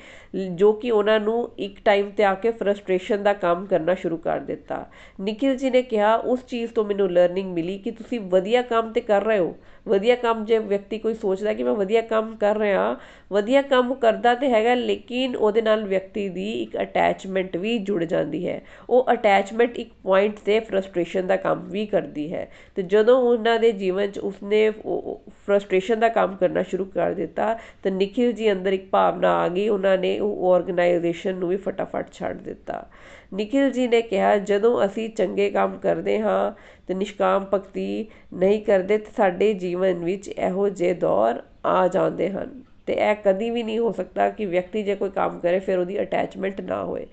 ਜੋ ਕਿ ਉਹਨਾਂ ਨੂੰ ਇੱਕ ਟਾਈਮ ਤੇ ਆ ਕੇ ਫਰਸਟ੍ਰੇਸ਼ਨ ਦਾ ਕੰਮ ਕਰਨਾ ਸ਼ੁਰੂ ਕਰ ਦਿੱਤਾ। ਨikhil ji ਨੇ ਕਿਹਾ, ਉਸ ਚੀਜ਼ ਤੋਂ ਮੈਨੂੰ ਲਰਨਿੰਗ ਮਿਲੀ ਕਿ ਤੁਸੀਂ ਵਧੀਆ ਕੰਮ ਤੇ ਕਰ ਰਹੇ ਹੋ। ਵਧੀਆ ਕੰਮ ਜੇ ਵਿਅਕਤੀ ਕੋਈ ਸੋਚਦਾ ਕਿ ਮੈਂ ਵਧੀਆ ਕੰਮ ਕਰ ਰਿਹਾ, ਵਧੀਆ ਕੰਮ ਕਰਦਾ ਤੇ ਹੈਗਾ, ਲੇਕਿਨ ਉਹਦੇ ਨਾਲ ਵਿਅਕਤੀ ਦੀ ਇੱਕ ਅਟੈਚਮੈਂਟ ਵੀ ਜੁੜ ਜਾਂਦੀ ਹੈ। ਉਹ ਅਟੈਚਮੈਂਟ ਇੱਕ ਪੁਆਇੰਟ ਤੇ ਫਰਸਟ੍ਰੇਸ਼ਨ ਦਾ ਕੰਮ ਵੀ ਕਰਦੀ ਹੈ। ਤੇ ਜਦੋਂ ਉਹਨਾਂ ਦੇ ਜੀਵਨ 'ਚ ਉਸਨੇ ਫਰਸਟ੍ਰੇਸ਼ਨ ਦਾ ਕੰਮ ਕਰਨਾ ਸ਼ੁਰੂ ਕਰ ਦਿੱਤਾ, ਤਾਂ ਨikhil ਜੀ ਅੰਦਰ ਇੱਕ ਭਾਵਨਾ ਆ ਗਈ, ਉਹਨਾਂ ਨੇ ਉਹ ਆਰਗੇਨਾਈਜੇਸ਼ਨ ਨੂੰ ਵੀ ਫਟਾਫਟ ਛੱਡ ਦਿੱਤਾ। ਨikhil ਜੀ ਨੇ ਕਿਹਾ, ਜਦੋਂ ਅਸੀਂ ਚੰਗੇ ਕੰਮ ਕਰਦੇ ਹਾਂ ਤੇ ਨਿਸ਼ਕਾਮ ਭਗਤੀ ਨਹੀਂ ਕਰਦੇ, ਤੇ ਸਾਡੇ ਜੀਵਨ ਵਿੱਚ ਇਹੋ ਜਿਹੇ ਦੌਰ ਆ ਜਾਂਦੇ ਹਨ ਤੇ ਇਹ ਕਦੀ ਵੀ ਨਹੀਂ ਹੋ ਸਕਦਾ ਕਿ ਵਿਅਕਤੀ ਜੇ ਕੋਈ ਕੰਮ ਕਰੇ, ਫਿਰ ਉਹਦੀ ਅਟੈਚਮੈਂਟ ਨਾ ਹੋਏ।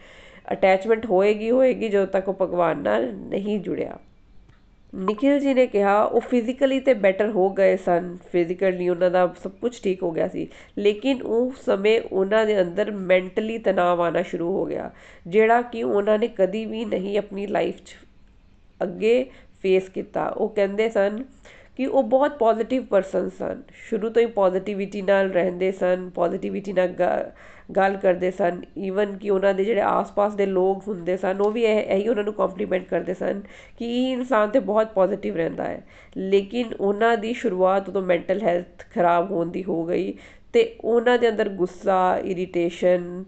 ਅਟੈਚਮੈਂਟ ਹੋਏਗੀ ਹੋਏਗੀ ਜਦੋਂ ਤੱਕ ਉਹ ਭਗਵਾਨ ਨਾਲ ਨਹੀਂ ਜੁੜਿਆ। ਨikhil ji ਨੇ ਕਿਹਾ, ਉਹ ਫਿਜ਼ੀਕਲੀ ਤੇ ਬੈਟਰ ਹੋ ਗਏ ਸਨ। ਫਿਜ਼ੀਕਲੀ ਉਹਨਾਂ ਦਾ ਸਭ ਕੁਝ ਠੀਕ ਹੋ ਗਿਆ ਸੀ। ਲੇਕਿਨ ਉਹ ਸਮੇਂ ਉਹਨਾਂ ਦੇ ਅੰਦਰ ਮੈਂਟਲੀ ਤਣਾਅ ਆਣਾ ਸ਼ੁਰੂ ਹੋ ਗਿਆ, ਜਿਹੜਾ ਕਿ ਉਹਨਾਂ ਨੇ ਕਦੀ ਵੀ ਨਹੀਂ ਆਪਣੀ ਲਾਈਫ 'ਚ ਅੱਗੇ ਫੇਸ ਕੀਤਾ। ਉਹ ਕਹਿੰਦੇ ਸਨ ਕਿ ਉਹ ਬਹੁਤ ਪੋਜ਼ਿਟਿਵ ਪਰਸਨ ਸਨ। ਸ਼ੁਰੂ ਤੋਂ ਹੀ ਪੋਜ਼ਿਟਿਵਿਟੀ ਨਾਲ ਰਹਿੰਦੇ ਸਨ ਪੋਜ਼ਿਟਿਵਿਟੀ ਨਾਲ ਗੱਲ ਕਰਦੇ ਸਨ। ਈਵਨ ਕਿ ਉਹਨਾਂ ਦੇ ਜਿਹੜੇ ਆਸ-ਪਾਸ ਦੇ ਲੋਕ ਹੁੰਦੇ ਸਨ, ਉਹ ਵੀ ਇਹ, ਇਹੀ ਉਹਨਾਂ ਨੂੰ ਕੰਪਲੀਮੈਂਟ ਕਰਦੇ ਸਨ ਕਿ ਇਹ ਇਨਸਾਨ ਤੇ ਬਹੁਤ ਪੋਜ਼ਿਟਿਵ ਰਹਿੰਦਾ ਹੈ। ਲੇਕਿਨ ਉਹਨਾਂ ਦੀ ਸ਼ੁਰੂਆਤ ਤੋਂ ਮੈਂਟਲ ਹੈਲਥ ਖਰਾਬ ਹੋਣ ਦੀ ਹੋ ਗਈ ਤੇ ਉਹਨਾਂ ਦੇ ਅੰਦਰ ਗੁੱਸਾ ਇਰੀਟੇਸ਼ਨ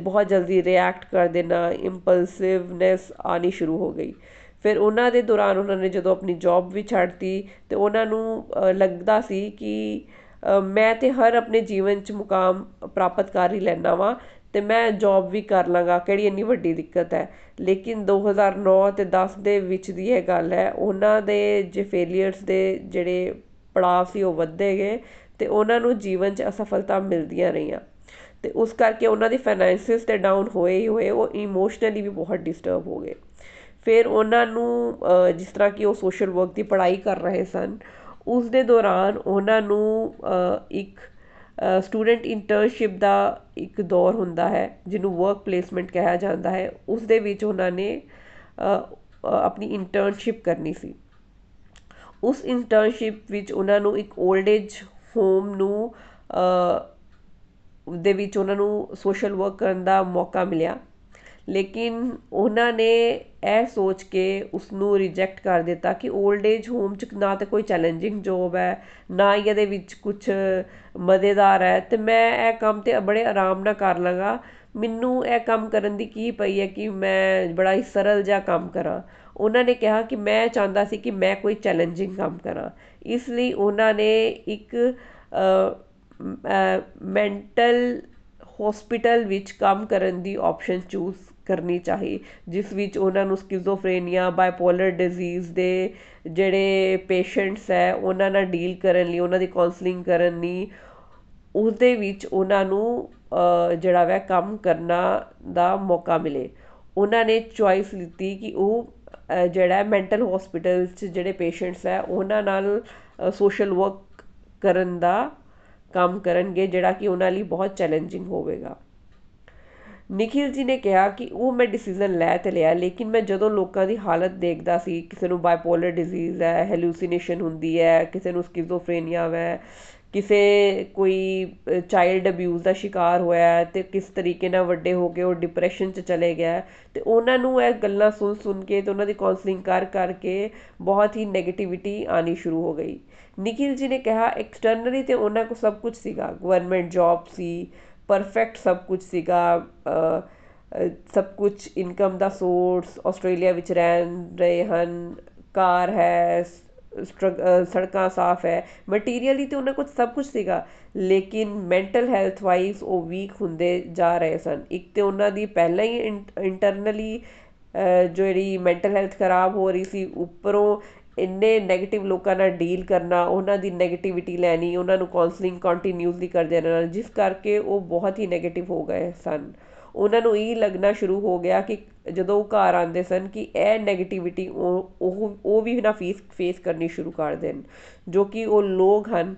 ਬਹੁਤ ਜਲਦੀ ਰਿਐਕਟ ਕਰ ਦੇਣਾ ਇੰਪਲਸਿਵਨੈਸ ਆਣੀ ਸ਼ੁਰੂ ਹੋ ਗਈ। ਫਿਰ ਉਹਨਾਂ ਦੇ ਦੌਰਾਨ ਉਹਨਾਂ ਨੇ ਜਦੋਂ ਆਪਣੀ ਜੌਬ ਵੀ ਛੱਡਤੀ ਤੇ ਉਹਨਾਂ ਨੂੰ ਲੱਗਦਾ ਸੀ ਕਿ ਮੈਂ ਤੇ ਹਰ ਆਪਣੇ ਜੀਵਨ 'ਚ ਮੁਕਾਮ ਪ੍ਰਾਪਤ ਕਰ ਹੀ ਲੈਣਾ ਵਾ ਤੇ ਮੈਂ ਜੌਬ ਵੀ ਕਰ ਲਾਂਗਾ, ਕਿਹੜੀ ਇੰਨੀ ਵੱਡੀ ਦਿੱਕਤ ਹੈ। ਲੇਕਿਨ 2009 ਤੇ 10 ਦੇ ਵਿੱਚ ਦੀ ਇਹ ਗੱਲ ਹੈ, ਉਹਨਾਂ ਦੇ ਜੇ ਫੇਲਿਅਰਸ ਦੇ ਜਿਹੜੇ ਪੜਾਅ ਸੀ ਉਹ ਵੱਧਦੇ ਗਏ ਤੇ ਉਹਨਾਂ ਨੂੰ ਜੀਵਨ 'ਚ ਅਸਫਲਤਾ ਮਿਲਦੀਆਂ ਰਹੀਆਂ। ਤੇ ਉਸ ਕਰਕੇ ਉਹਨਾਂ ਦੀ ਫਾਈਨੈਂਸਿਸ ਤੇ ਡਾਊਨ ਹੋਏ ਹੀ ਹੋਏ, ਉਹ ਇਮੋਸ਼ਨਲੀ ਵੀ ਬਹੁਤ ਡਿਸਟਰਬ ਹੋ ਗਏ। ਫਿਰ ਉਹਨਾਂ ਨੂੰ ਜਿਸ ਤਰ੍ਹਾਂ ਕਿ ਉਹ ਸੋਸ਼ਲ ਵਰਕ ਦੀ ਪੜ੍ਹਾਈ ਕਰ ਰਹੇ ਸਨ, ਉਸ ਦੇ ਦੌਰਾਨ ਉਹਨਾਂ ਨੂੰ ਇੱਕ ਸਟੂਡੈਂਟ ਇੰਟਰਨਸ਼ਿਪ ਦਾ ਇੱਕ ਦੌਰ ਹੁੰਦਾ ਹੈ, ਜਿਹਨੂੰ ਵਰਕ ਪਲੇਸਮੈਂਟ ਕਿਹਾ ਜਾਂਦਾ ਹੈ। ਉਸ ਦੇ ਵਿੱਚ ਉਹਨਾਂ ਨੇ ਆਪਣੀ ਇੰਟਰਨਸ਼ਿਪ ਕਰਨੀ ਸੀ। ਉਸ ਇੰਟਰਨਸ਼ਿਪ ਵਿੱਚ ਉਹਨਾਂ ਨੂੰ ਇੱਕ 올ਡ ਏਜ ਹੋਮ ਨੂੰ ਦੇ ਵਿੱਚ ਉਹਨਾਂ ਨੂੰ ਸੋਸ਼ਲ ਵਰਕ ਕਰਨ ਦਾ ਮੌਕਾ ਮਿਲਿਆ। ਲੇਕਿਨ ਉਹਨਾਂ ਨੇ ਇਹ ਸੋਚ ਕੇ ਉਸ ਨੂੰ ਰਿਜੈਕਟ ਕਰ ਦਿੱਤਾ ਕਿ 올ਡ ਏਜ ਹੋਮ 'ਚ ਨਾ ਤਾਂ ਕੋਈ ਚੈਲੰਜਿੰਗ ਜੋਬ ਹੈ, ਨਾ ਹੀ ਇਹਦੇ ਵਿੱਚ ਕੁਝ ਮਜ਼ੇਦਾਰ ਹੈ। ਤੇ ਮੈਂ ਇਹ ਕੰਮ ਤੇ ਬੜੇ ਆਰਾਮ ਨਾਲ ਕਰ ਲਾਂਗਾ ਮੈਨੂੰ ਇਹ ਕੰਮ ਕਰਨ ਦੀ ਕੀ ਪਈ ਹੈ ਕਿ ਮੈਂ ਬੜਾ ਹੀ ਸਰਲ ਜਿਹਾ ਕੰਮ ਕਰਾਂ। ਉਹਨਾਂ ਨੇ ਕਿਹਾ ਕਿ ਮੈਂ ਚਾਹੁੰਦਾ ਸੀ ਕਿ ਮੈਂ ਕੋਈ ਚੈਲੰਜਿੰਗ ਕੰਮ ਕਰਾਂ। ਇਸ ਲਈ ਉਹਨਾਂ ਨੇ ਇੱਕ ਮੈਂਟਲ ਹਸਪੀਟਲ ਵਿੱਚ ਕੰਮ ਕਰਨ ਦੀ ਆਪਸ਼ਨ ਚੂਜ਼ ਕਰਨੀ ਚਾਹੀ, ਜਿਸ ਵਿੱਚ ਉਹਨਾਂ ਨੂੰ ਸਕਿਜ਼ੋਫਰੇਨੀਆ ਬਾਈਪੋਲਰ ਡਿਜ਼ੀਜ਼ ਦੇ ਜਿਹੜੇ ਪੇਸ਼ੈਂਟਸ ਹੈ, ਉਹਨਾਂ ਨਾਲ ਡੀਲ ਕਰਨ ਲਈ, ਉਹਨਾਂ ਦੀ ਕਾਉਂਸਲਿੰਗ ਕਰਨ ਲਈ ਉਸ ਦੇ ਵਿੱਚ ਉਹਨਾਂ ਨੂੰ ਜਿਹੜਾ ਵੈ, ਕੰਮ ਕਰਨਾ ਦਾ ਮੌਕਾ ਮਿਲੇ। ਉਹਨਾਂ ਨੇ ਚੁਆਇਸ ਲਿੱਤੀ ਕਿ ਉਹ ਜਿਹੜਾ ਮੈਂਟਲ ਹਸਪੀਟਲ 'ਚ ਜਿਹੜੇ ਪੇਸ਼ੈਂਟਸ ਹੈ, ਉਹਨਾਂ ਨਾਲ ਸੋਸ਼ਲ ਵਰਕ ਕਰਨ ਦਾ ਕੰਮ ਕਰਨਗੇ, ਜਿਹੜਾ ਕਿ ਉਹਨਾਂ ਲਈ ਬਹੁਤ ਚੈਲੰਜਿੰਗ ਹੋਵੇਗਾ। ਨikhil ji ਨੇ ਕਿਹਾ ਕਿ ਉਹ ਮੈਂ ਡਿਸੀਜਨ ਲੈ ਤੇ ਲਿਆ, ਲੇਕਿਨ ਮੈਂ ਜਦੋਂ ਲੋਕਾਂ ਦੀ ਹਾਲਤ ਦੇਖਦਾ ਸੀ, ਕਿਸੇ ਨੂੰ ਬਾਈਪੋਲਰ ਡਿਜ਼ੀਜ਼ ਹੈ ਹੈਲੂਸੀਨੇਸ਼ਨ ਹੁੰਦੀ ਹੈ, ਕਿਸੇ ਨੂੰ ਸਕਿਜ਼ੋਫਰੇਨੀਆ ਹੈ ਕਿਸੇ ਕੋਈ ਚਾਈਲਡ ਅਬਿਊਜ਼ ਦਾ ਸ਼ਿਕਾਰ ਹੋਇਆ ਤੇ ਕਿਸ ਤਰੀਕੇ ਨਾਲ ਵੱਡੇ ਹੋ ਕੇ ਉਹ ਡਿਪਰੈਸ਼ਨ 'ਚ ਚਲੇ ਗਿਆ ਤੇ ਉਹਨਾਂ ਨੂੰ ਇਹ ਗੱਲਾਂ ਸੁਣ ਸੁਣ ਕੇ ਤੇ ਉਹਨਾਂ ਦੀ ਕਾਉਂਸਲਿੰਗ ਕਰ ਕਰਕੇ ਬਹੁਤ ਹੀ 네ਗੇਟਿਵਿਟੀ ਆਣੀ ਸ਼ੁਰੂ ਹੋ ਗਈ। ਨikhil ji ਨੇ ਕਿਹਾ ਐਕਸਟਰਨਲੀ ਤੇ ਉਹਨਾਂ ਕੋਲ ਸਭ ਕੁਝ ਸੀਗਾ ਗਵਰਨਮੈਂਟ ਜੌਬ ਸੀ ਪਰਫੈਕਟ ਸਭ ਕੁਝ ਸੀਗਾ ਸਭ ਕੁਝ ਇਨਕਮ ਦਾ ਸੋਰਸ ਆਸਟ੍ਰੇਲੀਆ ਵਿੱਚ ਰਹਿ ਰਹੇ ਹਨ, ਕਾਰ ਹੈ ਸੜਕਾਂ ਸਾਫ਼ ਹੈ ਮਟੀਰੀਅਲੀ ਤੇ ਉਹਨਾਂ ਕੋਲ ਸਭ ਕੁਝ ਸੀਗਾ, ਲੇਕਿਨ ਮੈਂਟਲ ਹੈਲਥ ਵਾਈਜ਼ ਉਹ ਵੀਕ ਹੁੰਦੇ ਜਾ ਰਹੇ ਸਨ। ਇੱਕ ਤੇ ਉਹਨਾਂ ਦੀ ਪਹਿਲਾਂ ਹੀ ਇੰਟਰਨਲੀ ਜਿਹੜੀ ਮੈਂਟਲ ਹੈਲਥ ਖਰਾਬ ਹੋ ਰਹੀ ਸੀ, ਉੱਪਰੋਂ ਇੰਨੇ ਨੈਗੇਟਿਵ ਲੋਕਾਂ ਨਾਲ ਡੀਲ ਕਰਨਾ, ਉਹਨਾਂ ਦੀ ਨੈਗੇਟਿਵਿਟੀ ਲੈਣੀ, ਉਹਨਾਂ ਨੂੰ ਕੌਂਸਲਿੰਗ ਕੰਟੀਨਿਊਸਲੀ ਕਰਦੇ ਰਹਿਣਾ, ਜਿਸ ਕਰਕੇ ਉਹ ਬਹੁਤ ਹੀ ਨੈਗੇਟਿਵ ਹੋ ਗਏ ਸਨ। ਉਹਨਾਂ ਨੂੰ ਇਹ ਲੱਗਣਾ ਸ਼ੁਰੂ ਹੋ ਗਿਆ ਕਿ ਜਦੋਂ ਉਹ ਘਰ ਆਉਂਦੇ ਸਨ ਕਿ ਇਹ ਨੈਗੇਟਿਵਿਟੀ ਉਹ ਉਹ ਉਹ ਵੀ ਨਾ ਫੇਸ ਫੇਸ ਕਰਨੀ ਸ਼ੁਰੂ ਕਰ ਦੇਣ, ਜੋ ਕਿ ਉਹ ਲੋਕ ਹਨ।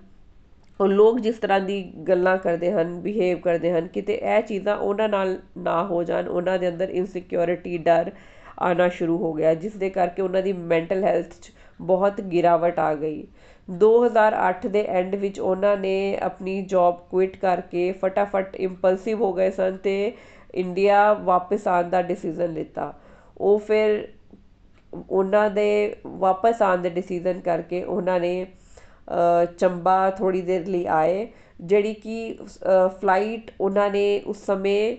ਉਹ ਲੋਕ ਜਿਸ ਤਰ੍ਹਾਂ ਦੀ ਗੱਲਾਂ ਕਰਦੇ ਹਨ ਬਿਹੇਵ ਕਰਦੇ ਹਨ, ਕਿਤੇ ਇਹ ਚੀਜ਼ਾਂ ਉਹਨਾਂ ਨਾਲ ਨਾ ਹੋ ਜਾਣ, ਉਹਨਾਂ ਦੇ ਅੰਦਰ ਇਨਸਿਕਿਉਰਿਟੀ ਡਰ ਆਉਣਾ ਸ਼ੁਰੂ ਹੋ ਗਿਆ, ਜਿਸ ਦੇ ਕਰਕੇ ਉਹਨਾਂ ਦੀ ਮੈਂਟਲ ਹੈਲਥ 'ਚ ਬਹੁਤ ਗਿਰਾਵਟ ਆ ਗਈ। 2008 ਦੇ ਐਂਡ ਵਿੱਚ ਉਹਨਾਂ ਨੇ ਆਪਣੀ ਜੌਬ ਕੁਇਟ ਕਰਕੇ ਫਟਾਫਟ ਇੰਪਲਸਿਵ ਹੋ ਗਏ ਸਨ ਤੇ ਇੰਡੀਆ ਵਾਪਸ ਆਉਣ ਦਾ ਡਿਸੀਜਨ ਲਿੱਤਾ। ਉਹ ਫਿਰ ਉਹਨਾਂ ਦੇ ਵਾਪਸ ਆਉਣ ਦੇ ਡਿਸੀਜਨ ਕਰਕੇ ਉਹਨਾਂ ਨੇ ਚੰਬਾ ਥੋੜੀ ਦੇਰ ਲਈ ਆਏ, ਜਿਹੜੀ ਕਿ ਫਲਾਈਟ ਉਹਨਾਂ ਨੇ ਉਸ ਸਮੇਂ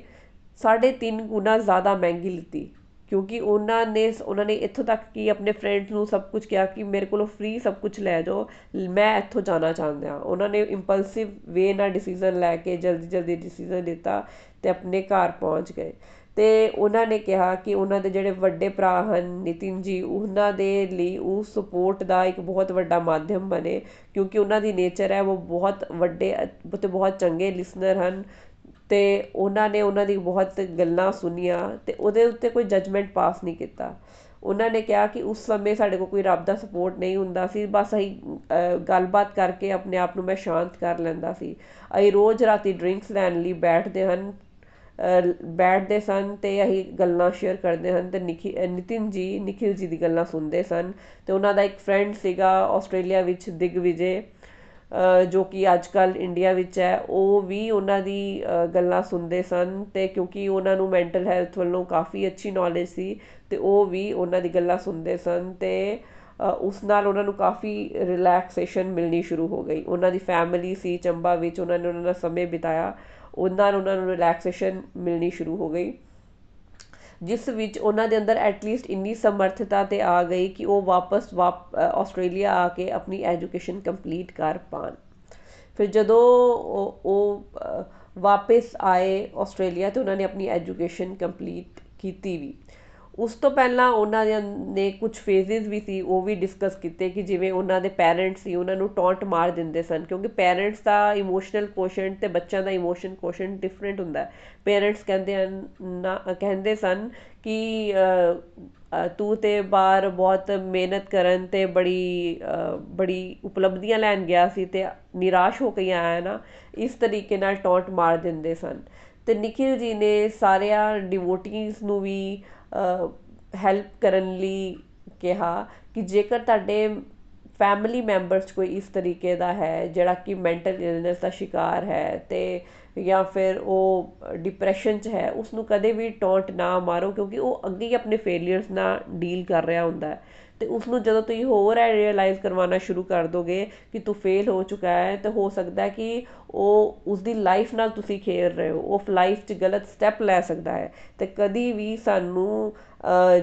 3.5 ਗੁਣਾ ਜ਼ਿਆਦਾ ਮਹਿੰਗੀ ਲਿੱਤੀ। ਕਿਉਂਕਿ ਉਹਨਾਂ ਨੇ ਉਹਨਾਂ ਨੇ ਇੱਥੋਂ ਤੱਕ ਕਿ ਆਪਣੇ ਫਰੈਂਡਸ ਨੂੰ ਸਭ ਕੁਝ ਕਿਹਾ ਕਿ ਮੇਰੇ ਕੋਲੋਂ ਫ੍ਰੀ ਸਭ ਕੁਝ ਲੈ ਜਾਓ ਮੈਂ ਇੱਥੋਂ ਜਾਣਾ ਚਾਹੁੰਦਾ ਹਾਂ। ਉਹਨਾਂ ਨੇ ਇੰਪਲਸਿਵ ਵੇ ਨਾਲ ਡਿਸੀਜਨ ਲੈ ਕੇ ਜਲਦੀ ਜਲਦੀ ਡਿਸੀਜਨ ਦਿੱਤਾ ਤੇ ਆਪਣੇ ਘਰ ਪਹੁੰਚ ਗਏ। ਤੇ ਉਹਨਾਂ ਨੇ ਕਿਹਾ ਕਿ ਉਹਨਾਂ ਦੇ ਜਿਹੜੇ ਵੱਡੇ ਭਰਾ ਹਨ ਨਿਤਿਨ ਜੀ, ਉਹਨਾਂ ਦੇ ਲਈ ਉਹ ਸਪੋਰਟ ਦਾ ਇੱਕ ਬਹੁਤ ਵੱਡਾ ਮਾਧਿਅਮ ਬਣੇ ਕਿਉਂਕਿ ਉਹਨਾਂ ਦੀ ਨੇਚਰ ਹੈ, ਉਹ ਬਹੁਤ ਵੱਡੇ ਤੇ ਬਹੁਤ ਚੰਗੇ ਲਿਸਨਰ ਹਨ। ਤੇ ਉਹਨਾਂ ਨੇ ਉਹਨਾਂ ਦੀ ਬਹੁਤ ਗੱਲਾਂ ਸੁਣੀਆਂ ਤੇ ਉਹਦੇ ਉੱਤੇ ਕੋਈ ਜਜਮੈਂਟ ਪਾਸ ਨਹੀਂ ਕੀਤਾ। ਉਹਨਾਂ ਨੇ ਕਿਹਾ ਕਿ ਉਸ ਸਮੇਂ ਸਾਡੇ ਕੋਲ ਕੋਈ ਰੱਬ ਦਾ ਸਪੋਰਟ ਨਹੀਂ ਹੁੰਦਾ ਸੀ, ਬਸ ਅਸੀਂ ਗੱਲਬਾਤ ਕਰਕੇ ਆਪਣੇ ਆਪ ਨੂੰ ਮੈਂ ਸ਼ਾਂਤ ਕਰ ਲੈਂਦਾ ਸੀ। ਅਸੀਂ ਰੋਜ਼ ਰਾਤੀ ਡਰਿੰਕਸ ਲੈਣ ਲਈ ਬੈਠਦੇ ਹਨ ਬੈਠਦੇ ਸਨ ਤੇ ਅਸੀਂ ਗੱਲਾਂ ਸ਼ੇਅਰ ਕਰਦੇ ਹਨ ਤੇ ਨਿਤਿਨ ਜੀ ਨikhil ਜੀ ਦੀ ਗੱਲਾਂ ਸੁਣਦੇ ਸਨ ਤੇ ਉਹਨਾਂ ਦਾ ਇੱਕ ਫਰੈਂਡ ਸੀਗਾ ਆਸਟ੍ਰੇਲੀਆ ਵਿੱਚ ਦਿਗਵਿਜੇ। ਜੋ ਕਿ ਅੱਜ ਕੱਲ ਇੰਡੀਆ ਵਿੱਚ ਹੈ, ਉਹ ਵੀ ਉਹਨਾਂ ਦੀ ਗੱਲਾਂ ਸੁਣਦੇ ਸਨ ਤੇ ਕਿਉਂਕਿ ਉਹਨਾਂ ਨੂੰ ਮੈਂਟਲ ਹੈਲਥ ਵੱਲੋਂ ਕਾਫੀ ਅੱਛੀ ਨੌਲੇਜ ਸੀ ਤੇ ਉਹ ਵੀ ਉਹਨਾਂ ਦੀ ਗੱਲਾਂ ਸੁਣਦੇ ਸਨ ਤੇ ਉਸ ਨਾਲ ਉਹਨਾਂ ਨੂੰ ਕਾਫੀ ਰਿਲੈਕਸੇਸ਼ਨ ਮਿਲਣੀ ਸ਼ੁਰੂ ਹੋ ਗਈ। ਉਹਨਾਂ ਦੀ ਫੈਮਿਲੀ ਸੀ, ਚੰਬਾ ਵਿੱਚ ਉਹਨਾਂ ਨੇ ਉਹਨਾਂ ਨਾਲ ਸਮੇਂ ਬਿਤਾਇਆ ਉਹਨਾਂ ਨਾਲ ਉਹਨਾਂ ਨੂੰ ਰਿਲੈਕਸੇਸ਼ਨ ਮਿਲਣੀ ਸ਼ੁਰੂ ਹੋ ਗਈ। ਜਿਸ ਵਿੱਚ ਉਹਨਾਂ ਦੇ ਅੰਦਰ ਐਟਲੀਸਟ ਇੰਨੀ ਸਮਰਥਤਾ ਤੇ ਆ ਗਈ ਕਿ ਉਹ ਵਾਪਸ ਆਸਟ੍ਰੇਲੀਆ ਆ ਕੇ ਆਪਣੀ ਐਜੂਕੇਸ਼ਨ ਕੰਪਲੀਟ ਕਰ ਪਾਣ। ਫਿਰ ਜਦੋਂ ਉਹ ਵਾਪਸ ਆਏ ਆਸਟ੍ਰੇਲੀਆ ਤੇ ਉਹਨਾਂ ਨੇ ਆਪਣੀ ਐਜੂਕੇਸ਼ਨ ਕੰਪਲੀਟ ਕੀਤੀ ਵੀ। ਉਸ ਤੋਂ ਪਹਿਲਾਂ ਉਹਨਾਂ ਦੇ ਨੇ ਕੁਝ ਫੇਜ਼ਸ ਵੀ ਸੀ, ਉਹ ਵੀ ਡਿਸਕਸ ਕੀਤੇ ਕਿ ਜਿਵੇਂ ਉਹਨਾਂ ਦੇ ਪੈਰੈਂਟਸ ਸੀ, ਉਹਨਾਂ ਨੂੰ ਟੌਂਟ ਮਾਰ ਦਿੰਦੇ ਸਨ, ਕਿਉਂਕਿ ਪੈਰੈਂਟਸ ਦਾ ਇਮੋਸ਼ਨਲ ਕੋਸ਼ੈਂਟ ਤੇ ਬੱਚਿਆਂ ਦਾ ਇਮੋਸ਼ਨ ਕੋਸ਼ੈਂਟ ਡਿਫਰੈਂਟ ਹੁੰਦਾ ਪੈਰੈਂਟਸ ਕਹਿੰਦੇ ਹਨ, ਨਾ, ਕਹਿੰਦੇ ਸਨ ਕਿ ਤੂੰ ਤੇ ਬਾਹਰ ਬਹੁਤ ਮਿਹਨਤ ਕਰਨ ਤੇ ਬੜੀ ਬੜੀ ਉਪਲਬਧੀਆਂ ਲੈਣ ਗਿਆ ਸੀ ਤੇ ਨਿਰਾਸ਼ ਹੋ ਕੇ ਆਇਆ ਨਾ, ਇਸ ਤਰੀਕੇ ਨਾਲ ਟੌਂਟ ਮਾਰ ਦਿੰਦੇ ਸਨ। ਤੇ ਨikhil ji ਨੇ ਸਾਰਿਆਂ ਡਿਵੋਟੀਜ਼ ਨੂੰ ਵੀ ਹੈਲਪ ਕਰਨ ਲਈ ਕਿਹਾ ਕਿ ਜੇਕਰ ਤੁਹਾਡੇ ਫੈਮਿਲੀ ਮੈਂਬਰਸ ਕੋਈ ਇਸ ਤਰੀਕੇ ਦਾ ਹੈ, ਜਿਹੜਾ ਕਿ ਮੈਂਟਲ ਇਲਨੈਸ ਦਾ ਸ਼ਿਕਾਰ ਹੈ ਤੇ ਜਾਂ ਫਿਰ ਉਹ ਡਿਪਰੈਸ਼ਨ 'ਚ ਹੈ ਉਸ ਨੂੰ ਕਦੇ ਵੀ ਟੌਂਟ ਨਾ ਮਾਰੋ ਕਿਉਂਕਿ ਉਹ ਅੱਗੇ ਹੀ ਆਪਣੇ ਫੇਲਿਅਰਸ ਨਾਲ ਡੀਲ ਕਰ ਰਿਹਾ ਹੁੰਦਾ ਹੈ ਤੇ ਉਸ ਨੂੰ ਜਦੋਂ ਤੁਸੀਂ ਹੋਰ ਹੈ ਰਿਅਲਾਈਜ਼ ਕਰਵਾਉਣਾ ਸ਼ੁਰੂ ਕਰ ਦੋਗੇ ਕਿ ਤੂੰ ਫੇਲ ਹੋ ਚੁੱਕਾ ਹੈ, ਤੇ ਹੋ ਸਕਦਾ ਕਿ ਉਹ ਉਸ ਦੀ ਲਾਈਫ ਨਾਲ ਤੁਸੀਂ ਖੇਡ ਰਹੇ ਹੋ, ਉਹ ਲਾਈਫ 'ਚ ਗਲਤ ਸਟੈਪ ਲੈ ਸਕਦਾ ਹੈ। ਤੇ ਕਦੀ ਵੀ ਸਾਨੂੰ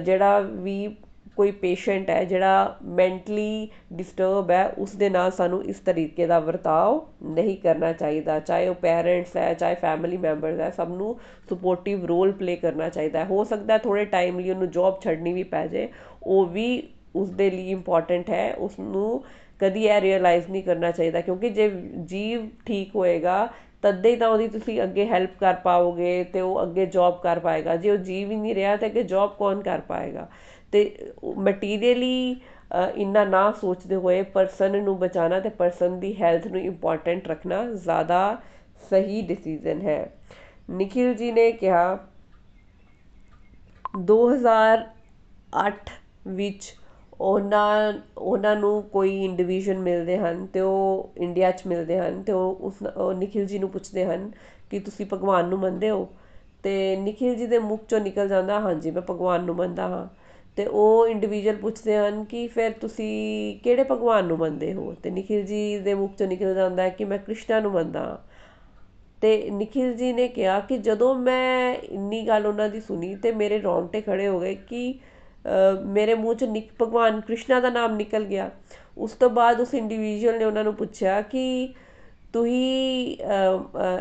ਜਿਹੜਾ ਵੀ ਕੋਈ ਪੇਸ਼ੈਂਟ ਹੈ, ਜਿਹੜਾ ਮੈਂਟਲੀ ਡਿਸਟਰਬ ਹੈ ਉਸ ਦੇ ਨਾਲ ਸਾਨੂੰ ਇਸ ਤਰੀਕੇ ਦਾ ਵਰਤਾਓ ਨਹੀਂ ਕਰਨਾ ਚਾਹੀਦਾ। ਚਾਹੇ ਉਹ ਪੈਰੈਂਟਸ ਹੈ, ਚਾਹੇ ਫੈਮਿਲੀ ਮੈਂਬਰਸ ਹੈ, ਸਭ ਨੂੰ ਸਪੋਰਟਿਵ ਰੋਲ ਪਲੇ ਕਰਨਾ ਚਾਹੀਦਾ ਹੋ। ਸਕਦਾ ਥੋੜੇ ਟਾਈਮ ਲਈ ਉਹਨੂੰ ਜੌਬ ਛੱਡਣੀ ਵੀ ਪੈ ਜੇ ਉਹ ਵੀ ਉਸ ਦੇ ਲਈ ਇੰਪੋਰਟੈਂਟ ਹੈ ਉਸ ਨੂੰ ਕਦੀ ਇਹ ਰਿਅਲਾਈਜ਼ ਨਹੀਂ ਕਰਨਾ ਚਾਹੀਦਾ, ਕਿਉਂਕਿ ਜੇ ਜੀਵ ਠੀਕ ਹੋਏਗਾ, ਤਦੇ ਤਾਂ ਉਹਦੀ ਤੁਸੀਂ ਅੱਗੇ ਹੈਲਪ ਕਰ ਪਾਓਗੇ ਤੇ ਉਹ ਅੱਗੇ ਜੌਬ ਕਰ ਪਾਏਗਾ। ਜੇ ਉਹ ਜੀਵ ਹੀ ਨਹੀਂ ਰਿਹਾ ਤਾਂ ਅੱਗੇ ਜੌਬ ਕੌਣ ਕਰ ਪਾਏਗਾ? ਤੇ ਮਟੀਰੀਅਲੀ ਇੰਨਾ ਨਾ ਸੋਚਦੇ ਹੋਏ ਪਰਸਨ ਨੂੰ ਬਚਾਣਾ ਤੇ ਪਰਸਨ ਦੀ ਹੈਲਥ ਨੂੰ ਇੰਪੋਰਟੈਂਟ ਰੱਖਣਾ ਜ਼ਿਆਦਾ ਸਹੀ ਡਿਸੀਜਨ ਹੈ। ਨikhil ji ਨੇ ਕਿਹਾ 2008 ਵਿੱਚ ਉਹਨਾਂ ਉਹਨਾਂ ਨੂੰ ਕੋਈ ਇੰਡੀਵਿਜੂਅਲ ਮਿਲਦੇ ਹਨ ਤੇ ਉਹ ਇੰਡੀਆ 'ਚ ਮਿਲਦੇ ਹਨ ਤੇ ਉਹ ਉਸ ਉਹ ਨikhil ji ਨੂੰ ਪੁੱਛਦੇ ਹਨ ਕਿ ਤੁਸੀਂ ਭਗਵਾਨ ਨੂੰ ਮੰਨਦੇ ਹੋ? ਤੇ ਨikhil ji ਦੇ ਮੁਖ ਚੋਂ ਨਿਕਲ ਜਾਂਦਾ, ਹਾਂਜੀ, ਮੈਂ ਭਗਵਾਨ ਨੂੰ ਮੰਨਦਾ ਹਾਂ। ਤੇ ਉਹ ਇੰਡੀਵਿਜੂਅਲ ਪੁੱਛਦੇ ਹਨ ਕਿ ਫਿਰ ਤੁਸੀਂ ਕਿਹੜੇ ਭਗਵਾਨ ਨੂੰ ਮੰਨਦੇ ਹੋ? ਤੇ ਨikhil ji ਦੇ ਮੁਖ ਚੋਂ ਨਿਕਲ ਜਾਂਦਾ ਹੈ ਕਿ ਮੈਂ ਕ੍ਰਿਸ਼ਨਾ ਨੂੰ ਮੰਨਦਾ ਹਾਂ। ਤੇ ਨikhil ji ਨੇ ਕਿਹਾ ਕਿ ਜਦੋਂ ਮੈਂ ਇੰਨੀ ਗੱਲ ਉਹਨਾਂ ਦੀ ਸੁਣੀ ਤੇ ਮੇਰੇ ਰੌਂਗਟੇ ਖੜੇ ਹੋ ਗਏ ਕਿ ਮੇਰੇ ਮੂੰਹ 'ਚ ਨਿਕ ਭਗਵਾਨ ਕ੍ਰਿਸ਼ਨਾ ਦਾ ਨਾਮ ਨਿਕਲ ਗਿਆ। ਉਸ ਤੋਂ ਬਾਅਦ ਉਸ ਇੰਡੀਵਿਜੂਅਲ ਨੇ ਉਹਨਾਂ ਨੂੰ ਪੁੱਛਿਆ ਕਿ ਤੁਸੀਂ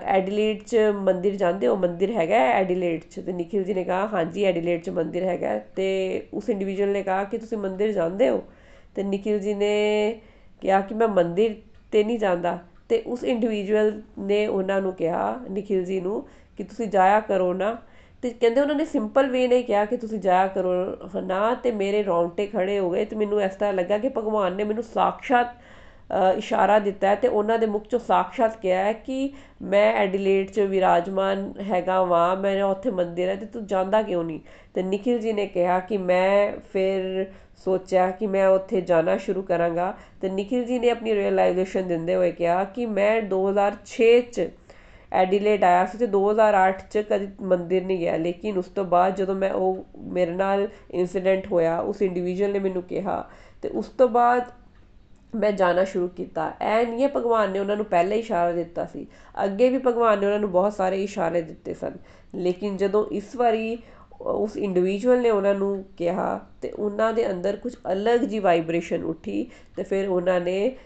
ਐਡੀਲੇਡ 'ਚ ਮੰਦਿਰ ਜਾਂਦੇ ਹੋ? ਮੰਦਿਰ ਹੈਗਾ ਐਡੀਲੇਡ 'ਚ? ਤੇ ਨikhil ji ਨੇ ਕਿਹਾ, ਹਾਂਜੀ ਐਡੀਲੇਡ 'ਚ ਮੰਦਿਰ ਹੈਗਾ ਤੇ ਉਸ ਇੰਡੀਵਿਜੂਅਲ ਨੇ ਕਿਹਾ ਕਿ ਤੁਸੀਂ ਮੰਦਿਰ ਜਾਂਦੇ ਹੋ? ਤੇ ਨikhil ji ਨੇ ਕਿਹਾ ਕਿ ਮੈਂ ਮੰਦਿਰ ਤੇ ਨਹੀਂ ਜਾਂਦਾ। ਤੇ ਉਸ ਇੰਡੀਵਿਜੂਅਲ ਨੇ ਉਹਨਾਂ ਨੂੰ ਕਿਹਾ, ਨikhil ji ਨੂੰ, ਕਿ ਤੁਸੀਂ ਜਾਇਆ ਕਰੋ ਨਾ। ਤੇ ਕਹਿੰਦੇ ਉਹਨਾਂ ਨੇ ਸਿੰਪਲ ਵੇ ਨੇ ਕਿਹਾ ਕਿ ਤੁਸੀਂ ਜਾਇਆ ਕਰੋ ਨਾ ਤੇ ਮੇਰੇ ਰੌਂਗਟੇ ਖੜੇ ਹੋ ਗਏ ਤੇ ਮੈਨੂੰ ਇਸ ਤਰ੍ਹਾਂ ਲੱਗਾ ਕਿ ਭਗਵਾਨ ਨੇ ਮੈਨੂੰ ਸਾਖਸ਼ਾਤ ਇਸ਼ਾਰਾ ਦਿੱਤਾ ਹੈ ਤੇ ਉਹਨਾਂ ਦੇ ਮੁਖ ਚੋਂ ਸਾਖਸ਼ਾਤ ਕਿਹਾ ਹੈ ਕਿ ਮੈਂ ਐਡੀਲੇਡ 'ਚ ਵਿਰਾਜਮਾਨ ਹੈਗਾ ਵਾਂ ਮੇਰਾ ਉੱਥੇ ਮੰਦਿਰ ਹੈ ਤੇ ਤੂੰ ਜਾਂਦਾ ਕਿਉਂ ਨਹੀਂ? ਤੇ ਨikhil ji ਨੇ ਕਿਹਾ ਕਿ ਮੈਂ ਫਿਰ ਸੋਚਿਆ ਕਿ ਮੈਂ ਉੱਥੇ ਜਾਣਾ ਸ਼ੁਰੂ ਕਰਾਂਗਾ ਤੇ ਨikhil ji ਨੇ ਆਪਣੀ ਰਿਅਲਾਈਜੇਸ਼ਨ ਦਿੰਦੇ ਹੋਏ ਕਿਹਾ ਕਿ ਮੈਂ 2006 ਚ ਐਡੀਲੇਡ ਆਇਆ ਸੀ ਤੇ 2008 ਚ ਕਦੀ ਮੰਦਿਰ ਨਹੀਂ ਗਿਆ। ਲੇਕਿਨ ਉਸ ਤੋਂ ਬਾਅਦ ਜਦੋਂ ਮੈਂ ਉਹ ਮੇਰੇ ਨਾਲ ਇਨਸੀਡੈਂਟ ਹੋਇਆ, ਉਸ ਇੰਡੀਵਿਜੂਅਲ ਨੇ ਮੈਨੂੰ ਕਿਹਾ ਤੇ ਉਸ ਤੋਂ ਬਾਅਦ ਮੈਂ ਜਾਣਾ ਸ਼ੁਰੂ ਕੀਤਾ। ਐ ਨਹੀਂ ਹੈ ਭਗਵਾਨ ਨੇ ਉਹਨਾਂ ਨੂੰ ਪਹਿਲੇ ਹੀ ਇਸ਼ਾਰਾ ਦਿੱਤਾ ਸੀ। ਅੱਗੇ ਵੀ ਭਗਵਾਨ ਨੇ ਉਹਨਾਂ ਨੂੰ ਬਹੁਤ ਸਾਰੇ ਇਸ਼ਾਰੇ ਦਿੱਤੇ ਸਨ। ਲੇਕਿਨ ਜਦੋਂ ਇਸ ਵਾਰੀ ਉਸ ਇੰਡੀਵਿਜੂਅਲ ਨੇ ਉਹਨਾਂ ਨੂੰ ਕਿਹਾ ਤੇ ਉਹਨਾਂ ਦੇ ਅੰਦਰ ਕੁਝ ਅਲੱਗ ਜੀ ਵਾਈਬ੍ਰੇਸ਼ਨ ਉੱਠੀ ਤੇ ਫਿਰ ਉਹਨਾਂ ਨੇ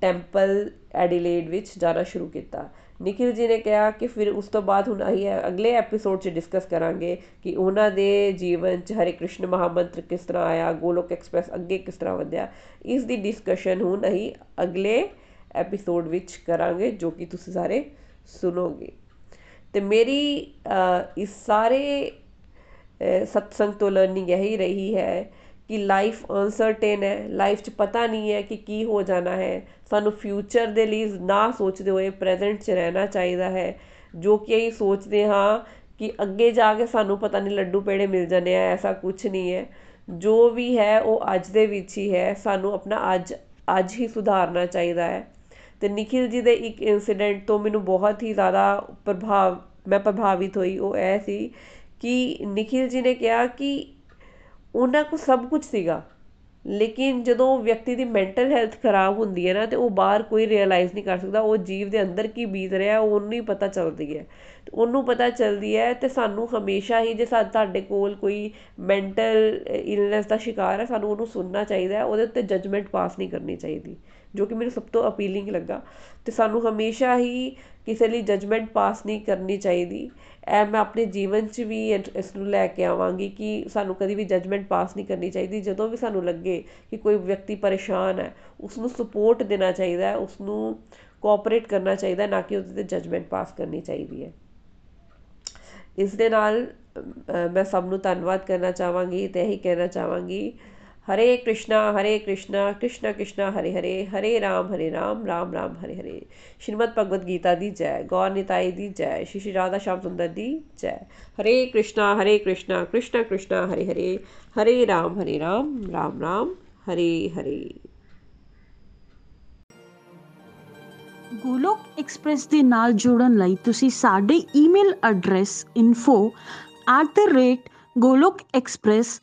ਟੈਂਪਲ ਐਡੀਲੇਡ ਵਿੱਚ ਜਾਣਾ ਸ਼ੁਰੂ ਕੀਤਾ। ਨikhil ji ਨੇ ਕਿਹਾ ਕਿ ਫਿਰ ਉਸ ਤੋਂ ਬਾਅਦ ਹੁਣ ਅਸੀਂ ਅਗਲੇ ਐਪੀਸੋਡ 'ਚ ਡਿਸਕਸ ਕਰਾਂਗੇ ਕਿ ਉਹਨਾਂ ਦੇ ਜੀਵਨ 'ਚ ਹਰੇ ਕ੍ਰਿਸ਼ਨ ਮਹਾਮੰਤਰ ਕਿਸ ਤਰ੍ਹਾਂ ਆਇਆ, ਗੋਲੋਕ ਐਕਸਪ੍ਰੈਸ ਅੱਗੇ ਕਿਸ ਤਰ੍ਹਾਂ ਵਧਿਆ, ਇਸ ਦੀ ਡਿਸਕਸ਼ਨ ਹੁਣ ਅਸੀਂ ਅਗਲੇ ਐਪੀਸੋਡ ਵਿੱਚ ਕਰਾਂਗੇ ਜੋ ਕਿ ਤੁਸੀਂ ਸਾਰੇ ਸੁਣੋਗੇ। ਤੇ ਮੇਰੀ ਇਸ ਸਾਰੇ ਸਤਸੰਗ ਤੋਂ ਲਰਨਿੰਗ ਇਹੀ ਰਹੀ ਹੈ ਕਿ ਲਾਈਫ ਅਨਸਰਟੇਨ ਹੈ ਲਾਈਫ 'ਚ ਪਤਾ ਨਹੀਂ ਹੈ ਕਿ ਕੀ ਹੋ ਜਾਣਾ ਹੈ। ਸਾਨੂੰ ਫਿਊਚਰ ਦੇ ਲਈ ਨਾ ਸੋਚਦੇ ਹੋਏ ਪ੍ਰੈਜ਼ੈਂਟ 'ਚ ਰਹਿਣਾ ਚਾਹੀਦਾ ਹੈ। ਜੋ ਕਿ ਅਸੀਂ ਸੋਚਦੇ ਹਾਂ ਕਿ ਅੱਗੇ ਜਾ ਕੇ ਸਾਨੂੰ ਪਤਾ ਨਹੀਂ ਲੱਡੂ ਪੇੜੇ ਮਿਲ ਜਾਣੇ ਆ, ਐਸਾ ਕੁਝ ਨਹੀਂ ਹੈ। ਜੋ ਵੀ ਹੈ, ਉਹ ਅੱਜ ਦੇ ਵਿੱਚ ਹੀ ਹੈ। ਸਾਨੂੰ ਆਪਣਾ ਅੱਜ ਅੱਜ ਹੀ ਸੁਧਾਰਨਾ ਚਾਹੀਦਾ ਹੈ। ਤੇ ਨikhil ji ਦੇ ਇੱਕ ਇਨਸੀਡੈਂਟ ਤੋਂ ਮੈਨੂੰ ਬਹੁਤ ਹੀ ਜ਼ਿਆਦਾ ਪ੍ਰਭਾਵ, ਮੈਂ ਪ੍ਰਭਾਵਿਤ ਹੋਈ। ਉਹ ਇਹ ਸੀ ਕਿ ਨikhil ji ਨੇ ਕਿਹਾ ਕਿ ਉਹਨਾਂ ਕੋਲ ਸਭ ਕੁਝ ਸੀਗਾ। ਲੇਕਿਨ ਜਦੋਂ ਵਿਅਕਤੀ ਦੀ ਮੈਂਟਲ ਹੈਲਥ ਖਰਾਬ ਹੁੰਦੀ ਹੈ ਨਾ, ਤੇ ਉਹ ਬਾਹਰ ਕੋਈ ਰਿਅਲਾਈਜ਼ ਨਹੀਂ ਕਰ ਸਕਦਾ, ਉਹ ਜੀਵ ਦੇ ਅੰਦਰ ਕੀ ਬੀਤ ਰਿਹਾ ਉਹ ਉਹਨੂੰ ਹੀ ਪਤਾ ਚੱਲਦੀ ਹੈ। ਉਹਨੂੰ ਪਤਾ ਚੱਲਦੀ ਹੈ ਤੇ ਸਾਨੂੰ ਹਮੇਸ਼ਾ ਹੀ ਜੇ ਸਾਡੇ ਕੋਲ ਕੋਈ ਮੈਂਟਲ ਇਲਨੈਸ ਦਾ ਸ਼ਿਕਾਰ ਹੈ, ਸਾਨੂੰ ਉਹਨੂੰ ਸੁਣਨਾ ਚਾਹੀਦਾ ਹੈ, ਉਹਦੇ ਉੱਤੇ ਜਜਮੈਂਟ ਪਾਸ ਨਹੀਂ ਕਰਨੀ ਚਾਹੀਦੀ, ਜੋ ਕਿ ਮੈਨੂੰ ਸਭ ਤੋਂ ਅਪੀਲਿੰਗ ਲੱਗਾ। ਤੇ ਸਾਨੂੰ ਹਮੇਸ਼ਾ ਹੀ ਕਿਸੇ ਲਈ ਜਜਮੈਂਟ ਪਾਸ ਨਹੀਂ ਕਰਨੀ ਚਾਹੀਦੀ। ਐ ਮੈਂ ਆਪਣੇ ਜੀਵਨ 'ਚ ਵੀ ਇਸ ਨੂੰ ਲੈ ਕੇ ਆਵਾਂਗੀ ਕਿ ਸਾਨੂੰ ਕਦੀ ਵੀ ਜਜਮੈਂਟ ਪਾਸ ਨਹੀਂ ਕਰਨੀ ਚਾਹੀਦੀ। ਜਦੋਂ ਵੀ ਸਾਨੂੰ ਲੱਗੇ ਕਿ ਕੋਈ ਵਿਅਕਤੀ ਪਰੇਸ਼ਾਨ ਹੈ ਉਸ ਨੂੰ ਸਪੋਰਟ ਦੇਣਾ ਚਾਹੀਦਾ ਹੈ ਉਸ ਨੂੰ ਕੋਆਪਰੇਟ ਕਰਨਾ ਚਾਹੀਦਾ ਨਾ ਕਿ ਉਹਦੇ ਤੇ ਜਜਮੈਂਟ ਪਾਸ ਕਰਨੀ ਚਾਹੀਦੀ ਹੈ। ਇਸ ਦੇ ਨਾਲ ਮੈਂ ਸਭ ਨੂੰ ਧੰਨਵਾਦ ਕਰਨਾ ਚਾਹਾਂਗੀ ਤੇ ਇਹੀ ਕਹਿਣਾ ਚਾਹਾਂਗੀ हरे कृष्णा हरे कृष्णा कृष्ण कृष्ण हरे हरे हरे राम हरे राम राम राम हरे हरे श्रीमद भगवद गीता दी जय गौर निताई दी जय श्री श्री राधा श्याम सुंदर दी जय हरे कृष्णा हरे कृष्णा कृष्ण कृष्ण हरे हरे हरे राम हरे राम राम राम हरे हरे ਗੋਲੋਕ ਐਕਸਪ੍ਰੈਸ ਦੇ ਨਾਲ ਜੁੜਨ ਲਈ ਤੁਸੀਂ ਸਾਡੇ ਈਮੇਲ ਐਡਰੈਸ info@golokexpress